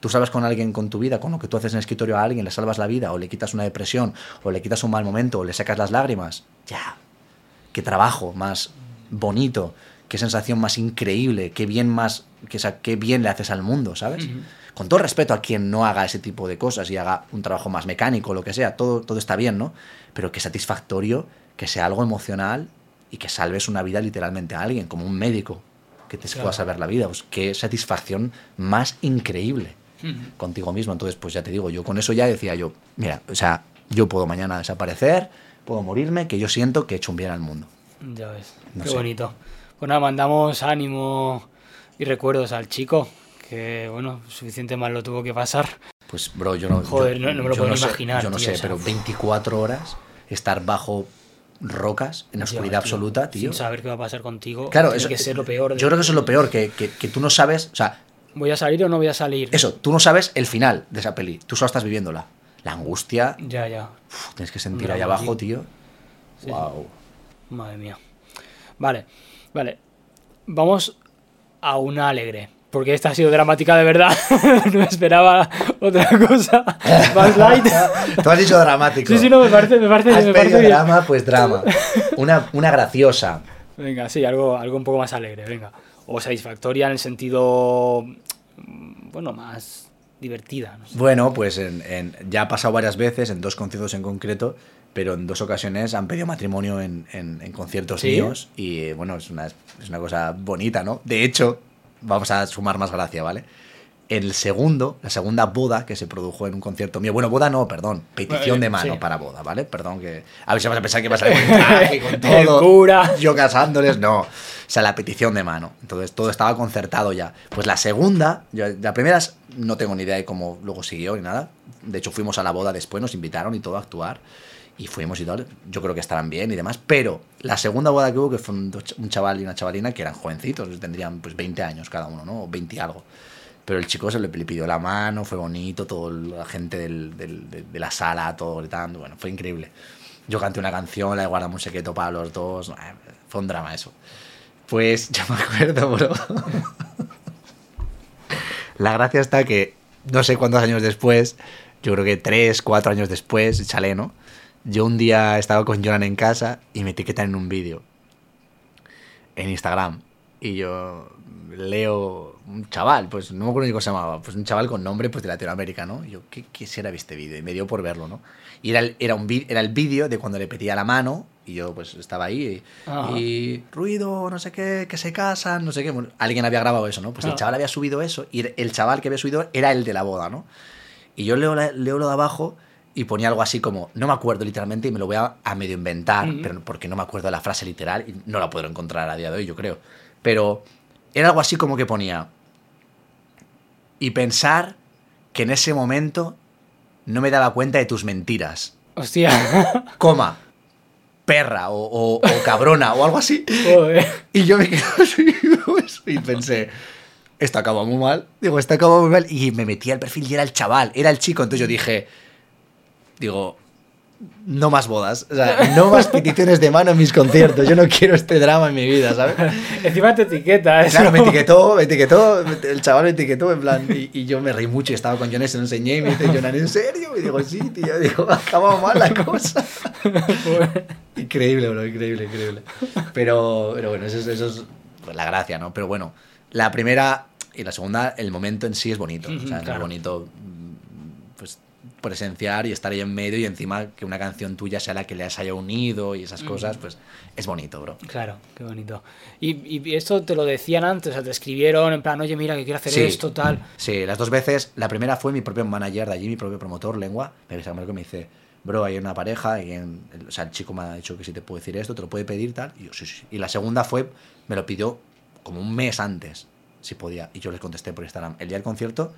Tú salvas con alguien con tu vida, con lo que tú haces en el escritorio a alguien, le salvas la vida, o le quitas una depresión, o le quitas un mal momento, o le sacas las lágrimas. Ya. Qué trabajo más bonito, qué sensación más increíble, qué bien más, qué, bien le haces al mundo, ¿sabes? Con todo respeto a quien no haga ese tipo de cosas y haga un trabajo más mecánico, lo que sea, todo, todo está bien, ¿no? Pero que satisfactorio, que sea algo emocional y que salves una vida literalmente a alguien, como un médico que te Claro. pueda salvar la vida. Pues qué satisfacción más increíble contigo mismo. Entonces, pues ya te digo, yo con eso ya decía yo, mira, o sea, yo puedo mañana desaparecer, puedo morirme, que yo siento que he hecho un bien al mundo. Ya ves, No qué sé. bonito. Pues nada, mandamos ánimo y recuerdos al chico, que bueno, suficiente mal lo tuvo que pasar. Pues, bro, yo no. Joder, yo- no- no me lo puedo imaginar, Yo no tío, sé, o sea, pero uf. 24 horas estar bajo rocas, en oscuridad tío, absoluta, tío. Sin saber qué va a pasar contigo. Claro, tiene eso, que ser lo peor. Yo creo que eso es lo peor, que, que, que tú no sabes. O sea, ¿Voy a salir o no voy a salir? eso, tú no sabes el final de esa peli. Tú solo estás viviéndola. La angustia, Ya, ya. uf, tienes que sentir ahí abajo, tío. tío. Sí, wow. Madre mía. Vale, vale. Vamos a una alegre. Porque esta ha sido dramática de verdad. no esperaba otra cosa. Más light. Tú has dicho dramático. Sí, sí, no, me parece, me parece, Has me pedido parece bien. drama, pues drama. Una, una graciosa. Venga, sí, algo, algo un poco más alegre, venga. O satisfactoria en el sentido. mm, Bueno, más divertida. No sé. Bueno, pues en- en- ya ha pasado varias veces, en dos conciertos en concreto, pero en dos ocasiones han pedido matrimonio en, en- conciertos ¿Sí? míos y eh, bueno, es una, es una cosa bonita, ¿no? De hecho, vamos a sumar más gracia, ¿vale? El segundo, la segunda boda que se produjo en un concierto mío, bueno, boda no, perdón, petición Bueno, de mano sí. para boda, ¿vale? Perdón que... A ver si vas a pensar que vas a salir con todo. cura. Yo casándoles, no. O sea, la petición de mano. Entonces todo estaba concertado ya. Pues la segunda, yo- la primera no tengo ni idea de cómo luego siguió ni nada. De hecho, fuimos a la boda después, nos invitaron y todo a actuar. Y fuimos y tal. Yo creo que estarán bien y demás. Pero la segunda boda que hubo, que fue un, un chaval y una chavalina que eran jovencitos, tendrían pues 20 años cada uno, ¿no? O 20 y algo. Pero el chico se le, pidió la mano, fue bonito, toda la gente del- del- de, de la sala, todo gritando. Bueno, fue increíble. Yo canté una canción, la guardamos un secreto para los dos. eh, Fue un drama eso. Pues yo me acuerdo, bro. La gracia está que no sé cuántos años después, yo creo que tres, cuatro años después, chale, ¿no? Yo un día estaba con Jonan en casa y me etiquetan en un vídeo en Instagram y yo leo un chaval, pues no me acuerdo ni cómo se llamaba, pues un chaval con nombre pues de Latinoamérica, ¿no? Y yo, ¿qué, qué será este vídeo? Y me dio por verlo, ¿no? Y era el, era un era el vídeo de cuando le pedía la mano y yo pues estaba ahí y, y ruido, no sé qué, que se casan, no sé qué. Bueno, alguien había grabado eso, ¿no? Pues el Ah. chaval había subido eso y el chaval que había subido era el de la boda, ¿no? Y yo leo, la- leo lo de abajo y ponía algo así como, no me acuerdo literalmente y me lo voy a, a medio inventar, pero porque no me acuerdo de la frase literal y no la puedo encontrar a día de hoy, yo creo. Pero era algo así como que ponía, y pensar que en ese momento no me daba cuenta de tus mentiras, Hostia. coma, perra o, o- o cabrona o algo así. Joder. Y yo me quedé así y pensé, esto acaba muy mal. Digo, esto acaba muy mal. Y me metí al perfil y era el chaval, era el chico. Entonces yo dije, digo, no más bodas. O sea, no más peticiones de mano en mis conciertos. Yo no quiero este drama en mi vida, ¿sabes? Encima te etiqueta eso. Claro, me etiquetó, me etiquetó, el chaval me etiquetó en plan, y, y yo me reí mucho y estaba con Jones, se lo enseñé y me dice, Jonan, ¿en serio? Y digo, sí, tío, digo, ha acabado mal la cosa. Increíble, bro, increíble, increíble. Pero, pero bueno, eso es, eso es pues, la gracia, ¿no? Pero bueno, la primera y la segunda, el momento en sí es bonito. Ujú, o sea, claro. es bonito presenciar y estar ahí en medio y encima que una canción tuya sea la que les haya unido y esas cosas, pues es bonito, bro. Claro, qué bonito. Y, y esto te lo decían antes, o sea, te escribieron en plan, oye, mira, que quiero hacer Sí. esto, tal. Sí, las dos veces. La primera fue mi propio manager de allí, mi propio promotor, lengua. Me dice, que me dice, bro, hay una pareja y en- o sea, el chico me ha dicho que si te puedo decir esto, te lo puede pedir, tal. Y yo, sí, sí. Y la segunda fue, me lo pidió como un mes antes, si podía. Y yo les contesté por Instagram. El día del concierto,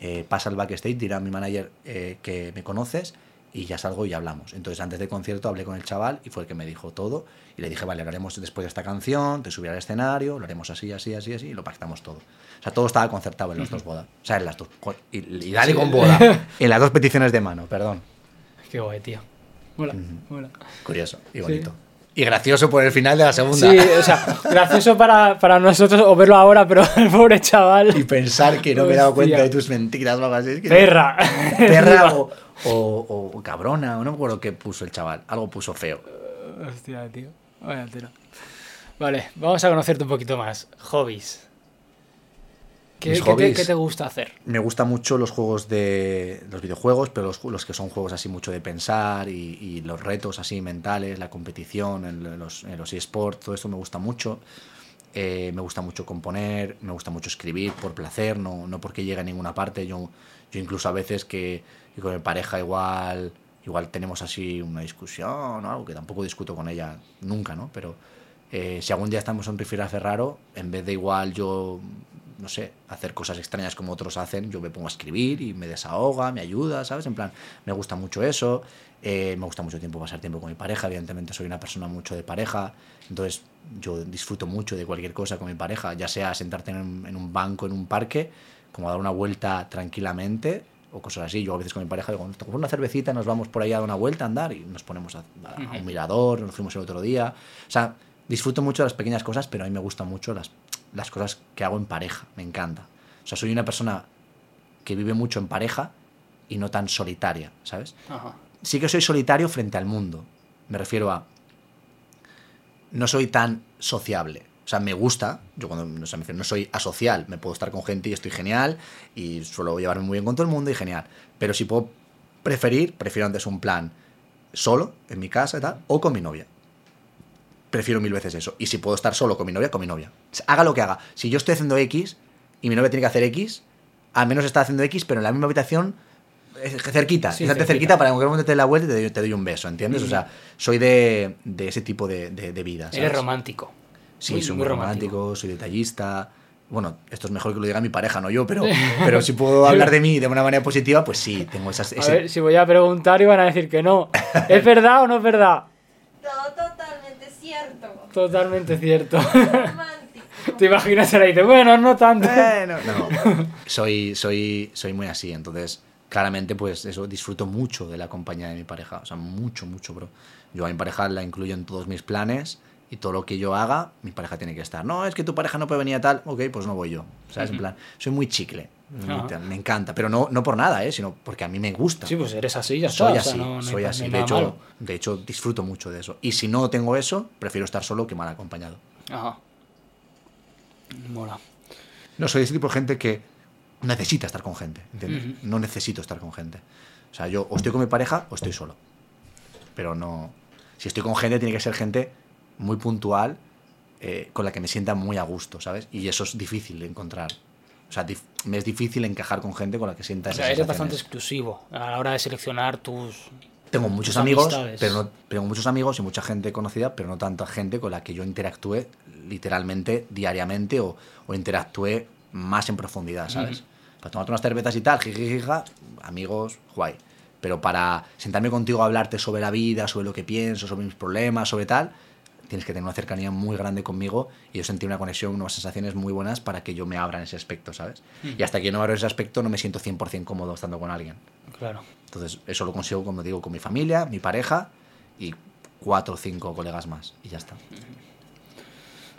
eh, pasa al backstage, dirá a mi manager eh, que me conoces y ya salgo y hablamos. Entonces, antes del concierto hablé con el chaval y fue el que me dijo todo. Y le dije, vale, lo haremos después de esta canción, te subiré al escenario, lo haremos así, así, así, así, y lo pactamos todo. O sea, todo estaba concertado en las dos bodas. O sea, en las dos. Y, y dale Sí. con boda. En las dos peticiones de mano, perdón. Qué guay, tío. Mola, mola. Curioso y Sí. Y gracioso por el final de la segunda. Sí, o sea, gracioso para, para nosotros o verlo ahora, pero el pobre chaval. Y pensar que no me he dado cuenta de tus mentiras así. Es que- Perra. Perra o, o- o cabrona, o no me acuerdo qué puso el chaval. Algo puso feo. Hostia, tío. Vaya. Vale, vamos a conocerte un poquito más. Hobbies. ¿Qué, qué te, qué te gusta hacer? Me gustan mucho los juegos de. los videojuegos, pero los, los que son juegos así mucho de pensar y, y los retos así mentales, la competición, en los, en los eSports, todo esto me gusta mucho. Eh, me gusta mucho componer, me gusta mucho escribir por placer, no, no porque llegue a ninguna parte. Yo, yo incluso a veces que, que con mi pareja igual, igual tenemos así una discusión o algo, que tampoco discuto con ella nunca, ¿no? Pero eh, si algún día estamos en un rifirrafe raro, en vez de igual yo, no sé, hacer cosas extrañas como otros hacen, yo me pongo a escribir y me desahoga, me ayuda, ¿sabes? En plan, me gusta mucho eso. eh, me gusta mucho tiempo pasar tiempo con mi pareja, evidentemente soy una persona mucho de pareja, entonces yo disfruto mucho de cualquier cosa con mi pareja, ya sea sentarte en un, en un banco, en un parque, como dar una vuelta tranquilamente o cosas así. Yo a veces con mi pareja digo, tomamos una cervecita, nos vamos por ahí a dar una vuelta, a andar y nos ponemos a, a- a un mirador, nos fuimos el otro día. O sea, disfruto mucho de las pequeñas cosas, pero a mí me gustan mucho las, las cosas que hago en pareja, me encanta. O sea, soy una persona que vive mucho en pareja y no tan solitaria, ¿sabes? Ajá. sí que soy solitario frente al mundo. Me refiero a. No soy tan sociable. O sea, me gusta. Yo cuando o sea, me refiero, no soy asocial. Me puedo estar con gente y estoy genial. Y suelo llevarme muy bien con todo el mundo y genial. Pero si puedo preferir, prefiero antes un plan solo, en mi casa y tal, o con mi novia. Prefiero mil veces eso. Y si puedo estar solo con mi novia, con mi novia. Haga lo que haga. Si yo estoy haciendo X y mi novia tiene que hacer X, al menos está haciendo X, pero en la misma habitación eh, cerquita, Sí, cerquita. cerquita para que en cualquier momento te dé la vuelta y te doy, te doy un beso, ¿entiendes? O sea, soy de, de ese tipo de, de, de vida. Eres ¿sabes? romántico. Sí, Muy- soy muy muy romántico, soy detallista. Bueno, esto es mejor que lo diga mi pareja, no yo, pero, pero si puedo hablar de mí de una manera positiva, pues sí, tengo esas... A ese- ver, si voy a preguntar y van a decir que no. ¿Es verdad o no es verdad? Todo totalmente cierto. Totalmente cierto. Romántico. Te imaginas ahora y dices, bueno, no tanto. Bueno, no. Soy, soy, soy muy así, entonces claramente pues eso, disfruto mucho de la compañía de mi pareja, o sea, mucho, mucho, bro. Yo a mi pareja la incluyo en todos mis planes y todo lo que yo haga, mi pareja tiene que estar. No, es que tu pareja no puede venir a tal, ok, pues no voy yo, ¿sabes? En plan, soy muy chicle, me encanta, pero no, no por nada, ¿eh? Sino porque a mí me gusta. Sí, pues eres así, ya está. soy o sea, así, no- no hay- soy así. De hecho, malo. de hecho, disfruto mucho de eso. Y si no tengo eso, prefiero estar solo que mal acompañado. Ajá. Mola. No soy ese tipo de gente que necesita estar con gente, ¿entiendes? No necesito estar con gente. O sea, yo o estoy con mi pareja o estoy solo. Pero no... Si estoy con gente, tiene que ser gente muy puntual, eh, con la que me sienta muy a gusto, ¿sabes? Y eso es difícil de encontrar O sea, dif- me es difícil encajar con gente con la que sienta O esas sea, eres bastante exclusivo a la hora de seleccionar tus... Tengo muchos tus amigos, amistades. pero no, tengo muchos amigos y mucha gente conocida, pero no tanta gente con la que yo interactúe literalmente diariamente o, o interactúe más en profundidad, ¿sabes? Para tomarte unas cervezas y tal, jijijija, amigos, guay. Pero para sentarme contigo a hablarte sobre la vida, sobre lo que pienso, sobre mis problemas, sobre tal, tienes que tener una cercanía muy grande conmigo y yo sentí una conexión, unas sensaciones muy buenas para que yo me abra en ese aspecto, ¿sabes? Y hasta que yo no abro ese aspecto no me siento 100% cómodo estando con alguien. Claro. Entonces, eso lo consigo, como digo, con mi familia, mi pareja y cuatro o cinco colegas más. Y ya está.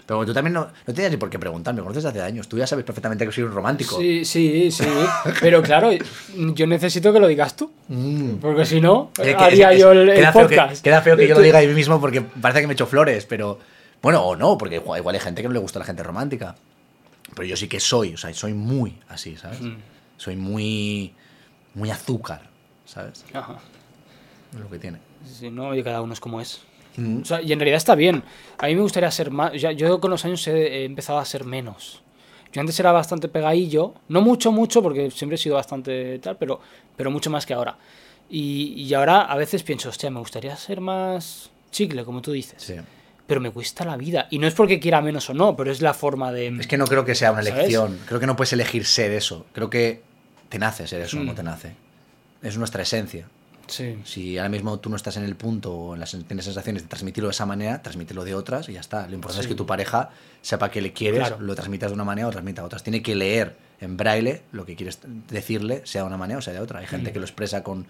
Pero tú también no, no tienes ni por qué preguntarme, me conoces desde hace años. Tú ya sabes perfectamente que soy un romántico. Sí, sí, sí. Pero claro, yo necesito que lo digas tú. Mm. Porque si no, que- haría es- yo el, el queda, feo que, queda feo que yo lo diga a mí mismo porque parece que me echo flores, pero. Bueno, o no, porque igual igual hay gente que no le gusta la gente romántica. Pero yo sí que soy, o sea, soy muy así, ¿sabes? Mm. Soy muy. muy azúcar, ¿sabes? Ajá. Es lo que tiene. Sí, no, y cada uno es como es. Mm. O sea, y en realidad está bien. A mí me gustaría ser más. yo con los años he, he empezado a ser menos. Yo antes era bastante pegadillo. No mucho, mucho, porque siempre he sido bastante tal, pero, pero mucho más que ahora. Y, y ahora a veces pienso, hostia, me gustaría ser más chicle, como tú dices. Sí. Pero me cuesta la vida. Y no es porque quiera menos o no, pero es la forma de. Es que no creo que sea una ¿Sabes? elección. Creo que no puedes elegir ser eso. Creo que te nace ser eso, Mm. no te nace. Es nuestra esencia. Sí. Si ahora mismo tú no estás en el punto o en las, tienes sensaciones de transmitirlo de esa manera, transmítelo de otras y ya está. Lo importante Sí. es que tu pareja sepa que le quieres, Claro. lo transmitas de una manera o transmita a otras. Tiene que leer en braille lo que quieres decirle, sea de una manera o sea de otra. Hay gente Mm. que lo expresa con,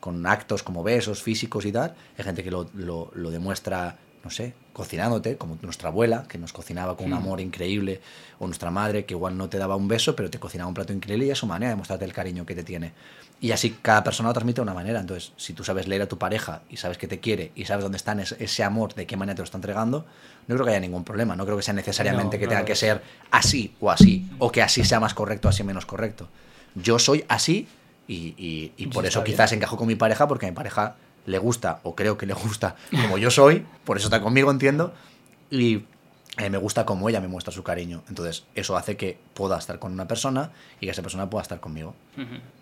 con actos como besos físicos y tal. Hay gente que lo, lo- lo demuestra, no sé, cocinándote, como nuestra abuela, que nos cocinaba con un Mm. amor increíble, o nuestra madre, que igual no te daba un beso, pero te cocinaba un plato increíble y es su manera de mostrarte el cariño que te tiene. Y así cada persona lo transmite de una manera. Entonces, si tú sabes leer a tu pareja y sabes que te quiere y sabes dónde está ese, amor, de qué manera te lo está entregando, no creo que haya ningún problema. No creo que sea necesariamente No, que tenga que ser así o así, o que así sea más correcto, así menos correcto. Yo soy así y, y- y Sí, por eso bien. quizás encajo con mi pareja, porque a mi pareja le gusta, o creo que le gusta como yo soy, por eso está conmigo, entiendo, y eh, me gusta como ella me muestra su cariño. Entonces, eso hace que pueda estar con una persona y que esa persona pueda estar conmigo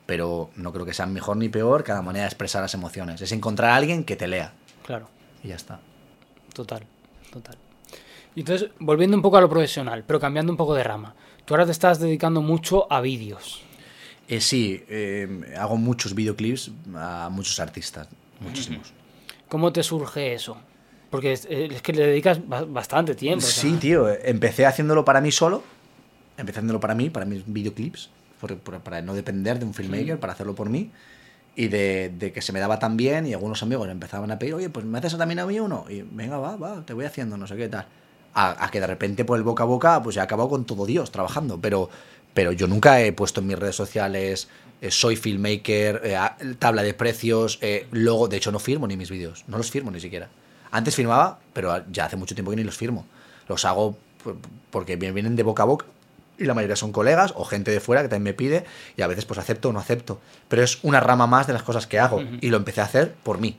pero no creo que sea mejor ni peor cada manera de expresar las emociones. Es encontrar a alguien que te lea Claro. y ya está. Total, total. Y entonces, volviendo un poco a lo profesional, pero cambiando un poco de rama. Tú ahora te estás dedicando mucho a vídeos. Eh, sí, eh, hago muchos videoclips a muchos artistas, muchísimos. ¿Cómo te surge eso? Porque es, es que le dedicas ba- bastante tiempo. o sea, Sí, tío, eh, empecé haciéndolo para mí solo, empecé haciéndolo para mí, para mis videoclips, por- por- para no depender de un filmmaker, para hacerlo por mí. Y de, de que se me daba tan bien y algunos amigos empezaban a pedir, oye, pues me haces también a mí uno. Y venga, va, va, te voy haciendo, no sé qué tal. A, a que de repente por el boca a boca, pues he acabado con todo Dios trabajando. Pero, pero yo nunca he puesto en mis redes sociales, eh, soy filmmaker, eh, tabla de precios, eh, logo. De hecho, no firmo ni mis vídeos, no los firmo ni siquiera. Antes firmaba, pero ya hace mucho tiempo que ni los firmo. Los hago por- porque vienen de boca a boca y la mayoría son colegas o gente de fuera que también me pide y a veces pues acepto o no acepto. Pero es una rama más de las cosas que hago y lo empecé a hacer por mí.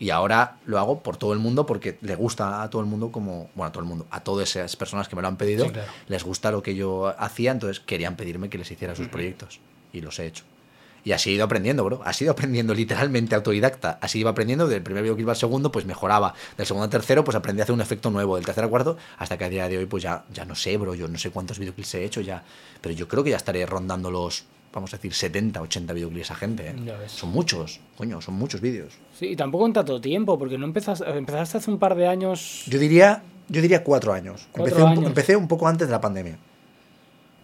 Y ahora lo hago por todo el mundo porque le gusta a todo el mundo como, bueno, a todo el mundo, a todas esas personas que me lo han pedido, Sí, claro. les gusta lo que yo hacía, entonces querían pedirme que les hiciera sus proyectos y los he hecho. Y así he ido aprendiendo, bro. Así he ido aprendiendo literalmente autodidacta. Así iba aprendiendo. Del primer videoclip al segundo, pues mejoraba. Del segundo al tercero, pues aprendí a hacer un efecto nuevo. Del tercer al cuarto, hasta que a día de hoy, pues ya, ya no sé, bro. Yo no sé cuántos videoclips he hecho ya. Pero yo creo que ya estaré rondando los, vamos a decir, 70, 80 videoclips a gente. ¿eh? Ya ves. Son muchos, coño, son muchos vídeos. Sí, y tampoco en tanto tiempo, porque no empezaste, empezaste hace un par de años. Yo diría, yo diría cuatro años. Cuatro empecé, Un, empecé poco antes de la pandemia.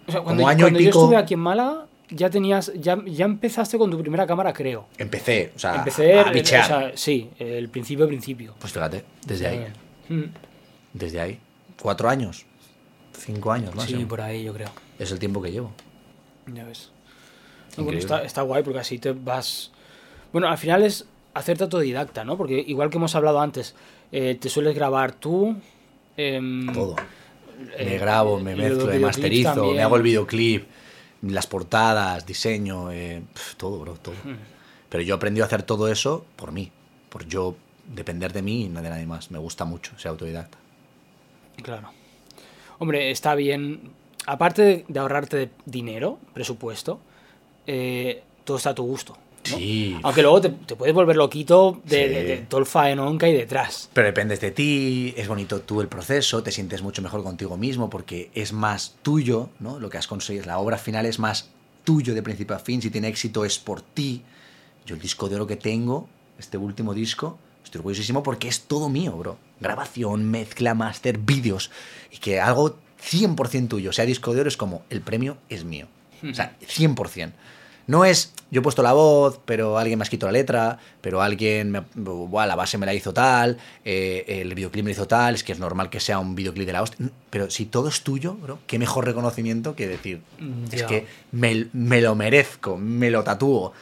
O sea, cuando, como año y cuando yo pico- estuve aquí en Málaga, ya tenías, ya, ya empezaste con tu primera cámara, creo. Empecé, o sea, Empecé, a el- bichear. o sea, sí, el principio, principio. Pues fíjate, desde ahí. Mm, Desde ahí. Cuatro años. Cinco años más. Sí, por ahí yo creo. Es el tiempo que llevo. Ya ves. No, bueno, está, está guay porque así te vas. Bueno, al final es hacerte autodidacta, ¿no? Porque igual que hemos hablado antes, eh, te sueles grabar tú. em, Todo. Me eh, grabo, me mezclo, me masterizo, también. me hago el videoclip, las portadas, diseño, eh, todo, bro, todo. Pero yo he a hacer todo eso por mí, por yo depender de mí y no de nadie más. Me gusta mucho ser autodidacta. Claro. Hombre, está bien. aparte de, de ahorrarte dinero, presupuesto, eh, todo está a tu gusto. ¿No? Sí. Aunque luego te, te puedes volver loquito de, Sí. de- de todo el faenón que hay detrás. Pero dependes de ti, es bonito tú el proceso, te sientes mucho mejor contigo mismo porque es más tuyo, ¿no? Lo que has conseguido, la obra final es más tuyo de principio a fin, si tiene éxito es por ti. Yo el disco de oro que tengo, este último disco, estoy orgullosísimo porque es todo mío, bro. Grabación, mezcla, máster, vídeos. Y que algo 100% tuyo, sea disco de oro, es como, el premio es mío. O sea, 100%. No es, yo he puesto la voz, pero alguien me ha escrito la letra, pero alguien, me, la base me la hizo tal, eh, el videoclip me lo hizo tal, es que es normal que sea un videoclip de la hostia. Pero si todo es tuyo, bro, qué mejor reconocimiento que decir, Mm, es que me, me lo merezco, me lo tatúo.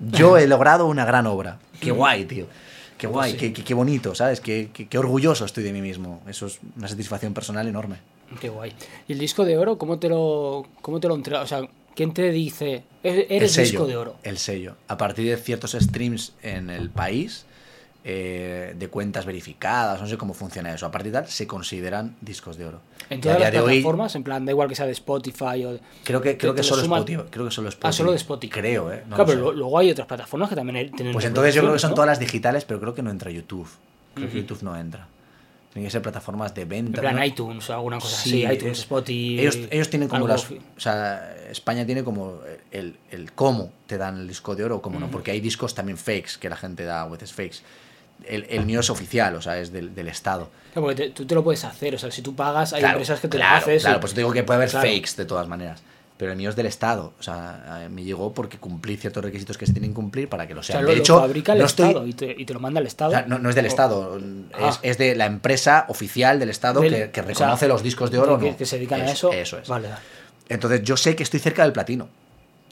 Yo he logrado una gran obra. Qué guay, tío. Qué Pues guay, sí. qué, qué- qué bonito, ¿sabes? Qué, qué- orgulloso estoy de mí mismo. Eso es una satisfacción personal enorme. Qué guay. ¿Y el disco de oro, cómo te lo, cómo te lo entrega? O sea, ¿quién te dice, "E- El eres sello, disco de oro? El sello. A partir de ciertos streams en el país, eh, de cuentas verificadas, no sé cómo funciona eso. A partir de tal, se consideran discos de oro. En todas las hoy, plataformas, en plan, da igual que sea de Spotify o... de- creo que, creo que lo solo suman- Spotify. Creo que solo Spotify. Ah, solo de Spotify. Creo, ¿eh? No claro, pero sé. luego hay otras plataformas que también tienen Pues entonces yo creo que son todas las digitales, pero creo que no entra YouTube. Creo que. YouTube no entra. Tienen que ser plataformas de venta. En plan ¿no? iTunes o alguna cosa Sí, así, iTunes, es- Spotify... Ellos, ellos tienen como las. O sea, España tiene como el, el cómo te dan el disco de oro o cómo no, porque hay discos también fakes que la gente da a veces fakes. El, el mío es oficial, o sea, es del, del Estado. Claro, porque te- tú te lo puedes hacer, o sea, si tú pagas, hay Claro, empresas que te claro, lo hacen. Claro, pues te digo que puede haber fakes de todas maneras. Pero el mío es del Estado. O sea, a- me llegó porque cumplí ciertos requisitos que se tienen que cumplir para que lo O sea, sean. lo, de lo hecho, fabrica el no estoy- Estado y, te, y te lo manda el Estado. o sea, no, no es del Estado, Ah. es, es de la empresa oficial del Estado Del- que, que o sea, reconoce los discos de oro. que, ¿no? que se dedican a eso. Eso es. Vale. Entonces yo sé que estoy cerca del platino.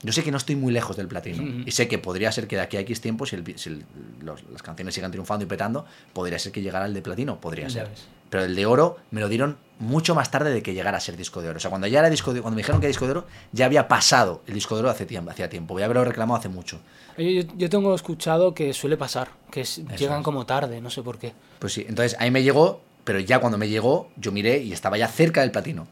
Yo sé que no estoy muy lejos del platino. Y sé que podría ser que de aquí a X tiempo, si, el- si el- los- las canciones sigan triunfando y petando, podría ser que llegara el de platino. Podría Ya ser. ves. Pero el de oro me lo dieron mucho más tarde de que llegara a ser disco de oro. O sea, cuando ya era disco de, cuando me dijeron que era disco de oro, ya había pasado el disco de oro hace tiempo, hacía tiempo. Voy a haberlo reclamado hace mucho. Yo, yo- tengo escuchado que suele pasar, que es- llegan como tarde, no sé por qué. Pues sí, entonces ahí me llegó, pero ya cuando me llegó, yo miré y estaba ya cerca del platino.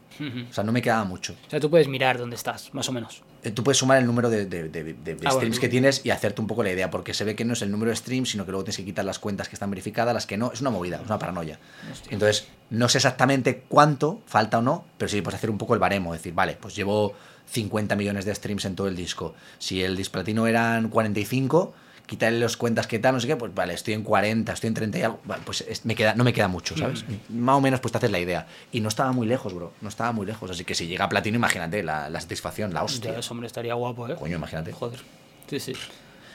O sea, no me quedaba mucho. O sea, tú puedes mirar dónde estás, más o menos. Eh, Tú puedes sumar el número de, de- de- de- de Ah, streams que tienes y hacerte un poco la idea, porque se ve que no es el número de streams, sino que luego tienes que quitar las cuentas que están verificadas, las que no. Es una movida, es una paranoia. Hostia. Entonces, no sé exactamente cuánto falta o no, pero sí puedes hacer un poco el baremo, decir, vale, pues llevo 50 millones de streams en todo el disco. Si el disc platino eran 45, quitarle las cuentas que tal, no sé qué, pues vale, estoy en 40, estoy en 30 y algo, vale, pues es- me queda, no me queda mucho, ¿sabes? Más o menos pues te haces la idea. Y no estaba muy lejos, bro, no estaba muy lejos, así que si llega a platino, imagínate la, la satisfacción, la hostia. Ya hombre, estaría guapo, ¿eh? Coño, imagínate. Joder. Sí, sí.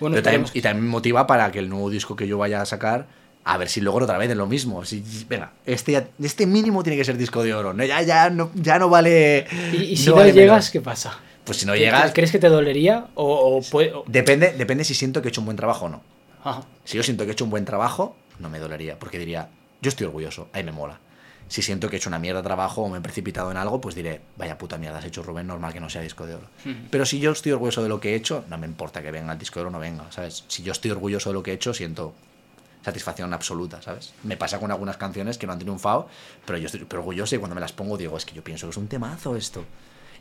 Bueno, también- y también me motiva para que el nuevo disco que yo vaya a sacar, a ver si logro otra vez de lo mismo. Si, venga, este, este mínimo tiene que ser disco de oro. No, ya, ya, no, ya no vale. Y, y si no, vale llegas, menos. ¿qué pasa? Pues si no ¿Qué- llegas, ¿Crees que te dolería? O, o puede- o- depende, depende si siento que he hecho un buen trabajo o no. Ajá. Si yo siento que he hecho un buen trabajo, no me dolería, porque diría, yo estoy orgulloso, ahí me mola. Si siento que he hecho una mierda de trabajo o me he precipitado en algo, pues diré, vaya puta mierda has hecho Rubén, normal que no sea disco de oro. Ujú. Pero si yo estoy orgulloso de lo que he hecho, no me importa que venga el disco de oro o no venga, ¿sabes? Si yo estoy orgulloso de lo que he hecho, siento satisfacción absoluta, ¿sabes? Me pasa con algunas canciones que no han triunfado, pero yo estoy orgulloso y cuando me las pongo digo, es que yo pienso que es un temazo esto.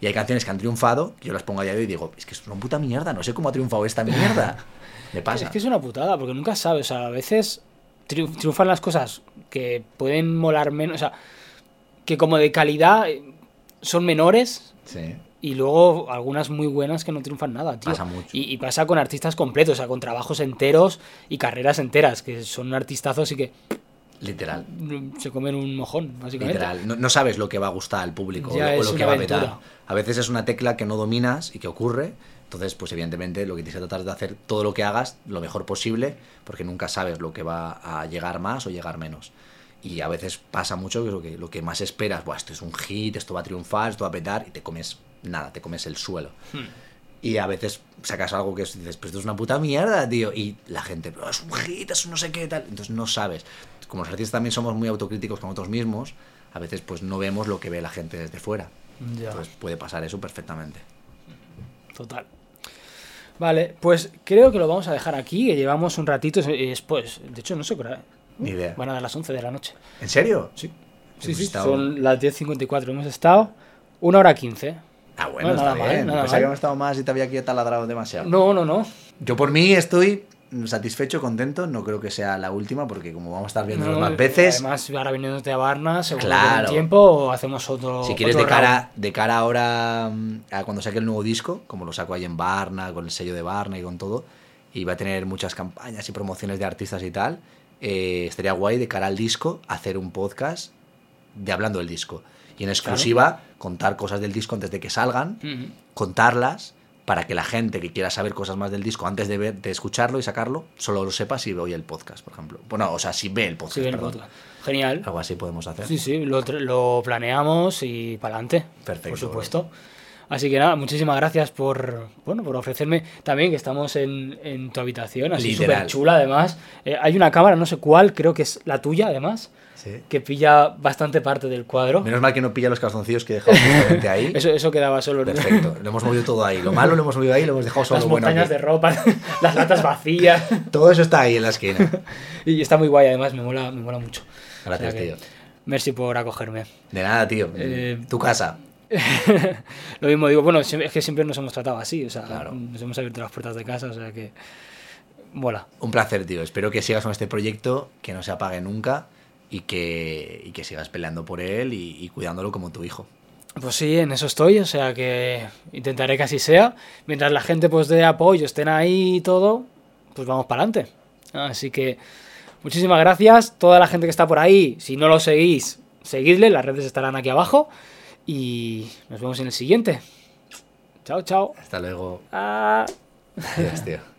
Y hay canciones que han triunfado, que yo las pongo a día de hoy y digo, es que es una puta mierda, no sé cómo ha triunfado esta mierda. Me pasa. Es que es una putada, porque nunca sabes. O sea, a veces triun- triunfan las cosas que pueden molar menos. O sea, que como de calidad eh, son menores. Sí. Y luego algunas muy buenas que no triunfan nada, tío. Pasa mucho. Y, y pasa con artistas completos, o sea, con trabajos enteros y carreras enteras, que son artistazos y que Literal. se comen un mojón, básicamente. Literal. No, no sabes lo que va a gustar al público Ya o, lo- o es lo que va a petar. aventura. A veces es una tecla que no dominas y que ocurre. Entonces, pues evidentemente lo que tienes que tratar de hacer todo lo que hagas lo mejor posible, porque nunca sabes lo que va a llegar más o llegar menos. Y a veces pasa mucho que lo que, lo que más esperas, Buah, esto es un hit, esto va a triunfar, esto va a petar, y te comes nada, te comes el suelo. Hmm. Y a veces sacas algo que es- dices, pues esto es una puta mierda, tío. Y la gente, pero es un hit, es un no sé qué tal. Entonces no sabes. Como los artistas también somos muy autocríticos con nosotros mismos, a veces pues no vemos lo que ve la gente desde fuera. Ya, Entonces puede pasar eso perfectamente. total. Vale, pues creo que lo vamos a dejar aquí, que llevamos un ratito y después, de hecho no sé qué hora. Ni idea. Van a dar las 11 de la noche. ¿En serio? Sí. Sí, sí, estado- son las 10.54. Hemos estado Una hora quince. Ah, bueno, No, está nada mal, bien. nada Pensaba que mal. hemos estado más y te había aquí taladrado demasiado. No, no, no. Yo por mí estoy satisfecho, contento. No creo que sea la última porque como vamos a estar viendo No, más veces, Además, ahora viniéndote a Varna, seguro que Claro. con tiempo hacemos otro. si quieres otro de cara, round. de cara ahora mm, a cuando saque el nuevo disco, como lo saco ahí en Barna, con el sello de Barna y con todo, y va a tener muchas campañas y promociones de artistas y tal, eh, estaría guay de cara al disco hacer un podcast de hablando del disco. Y en exclusiva contar cosas del disco antes de que salgan, contarlas para que la gente que quiera saber cosas más del disco antes de ver, de escucharlo y sacarlo, solo lo sepa si oye el podcast, por ejemplo. Bueno, o sea, si ve el podcast. Sí, bien, perdón. podcast. Genial. Algo así podemos hacer. Sí, sí, lo, lo planeamos y para adelante. Perfecto. Por supuesto. Así que nada, muchísimas gracias por, bueno, por ofrecerme también que estamos en, en tu habitación, así súper chula además. Eh, hay una cámara, no sé cuál, creo que es la tuya además, Sí. que pilla bastante parte del cuadro. Menos mal que no pilla los calzoncillos que he dejado justamente ahí. Eso, eso quedaba solo en Perfecto. Lo hemos movido todo ahí. Lo malo lo hemos movido ahí y lo hemos dejado solo las bueno. montañas de ropa, las latas vacías. Todo eso está ahí en la esquina. y está muy guay además, me mola, me mola mucho. Gracias, O sea que, tío. Merci por acogerme. De nada, tío. Eh, tu casa. Lo mismo digo, bueno, es que siempre nos hemos tratado así, o sea, Claro. nos hemos abierto las puertas de casa, o sea que mola. Un placer, tío. Espero que sigas con este proyecto, que no se apague nunca y que, y que sigas peleando por él y, y cuidándolo como tu hijo. Pues sí, en eso estoy, o sea que intentaré que así sea. Mientras la gente pues dé apoyo, estén ahí y todo, pues vamos para adelante. Así que muchísimas gracias. Toda la gente que está por ahí, si no lo seguís, seguidle, las redes estarán aquí abajo. Y nos vemos en el siguiente. Chao, chao. Hasta luego. Ah. Adiós, tío.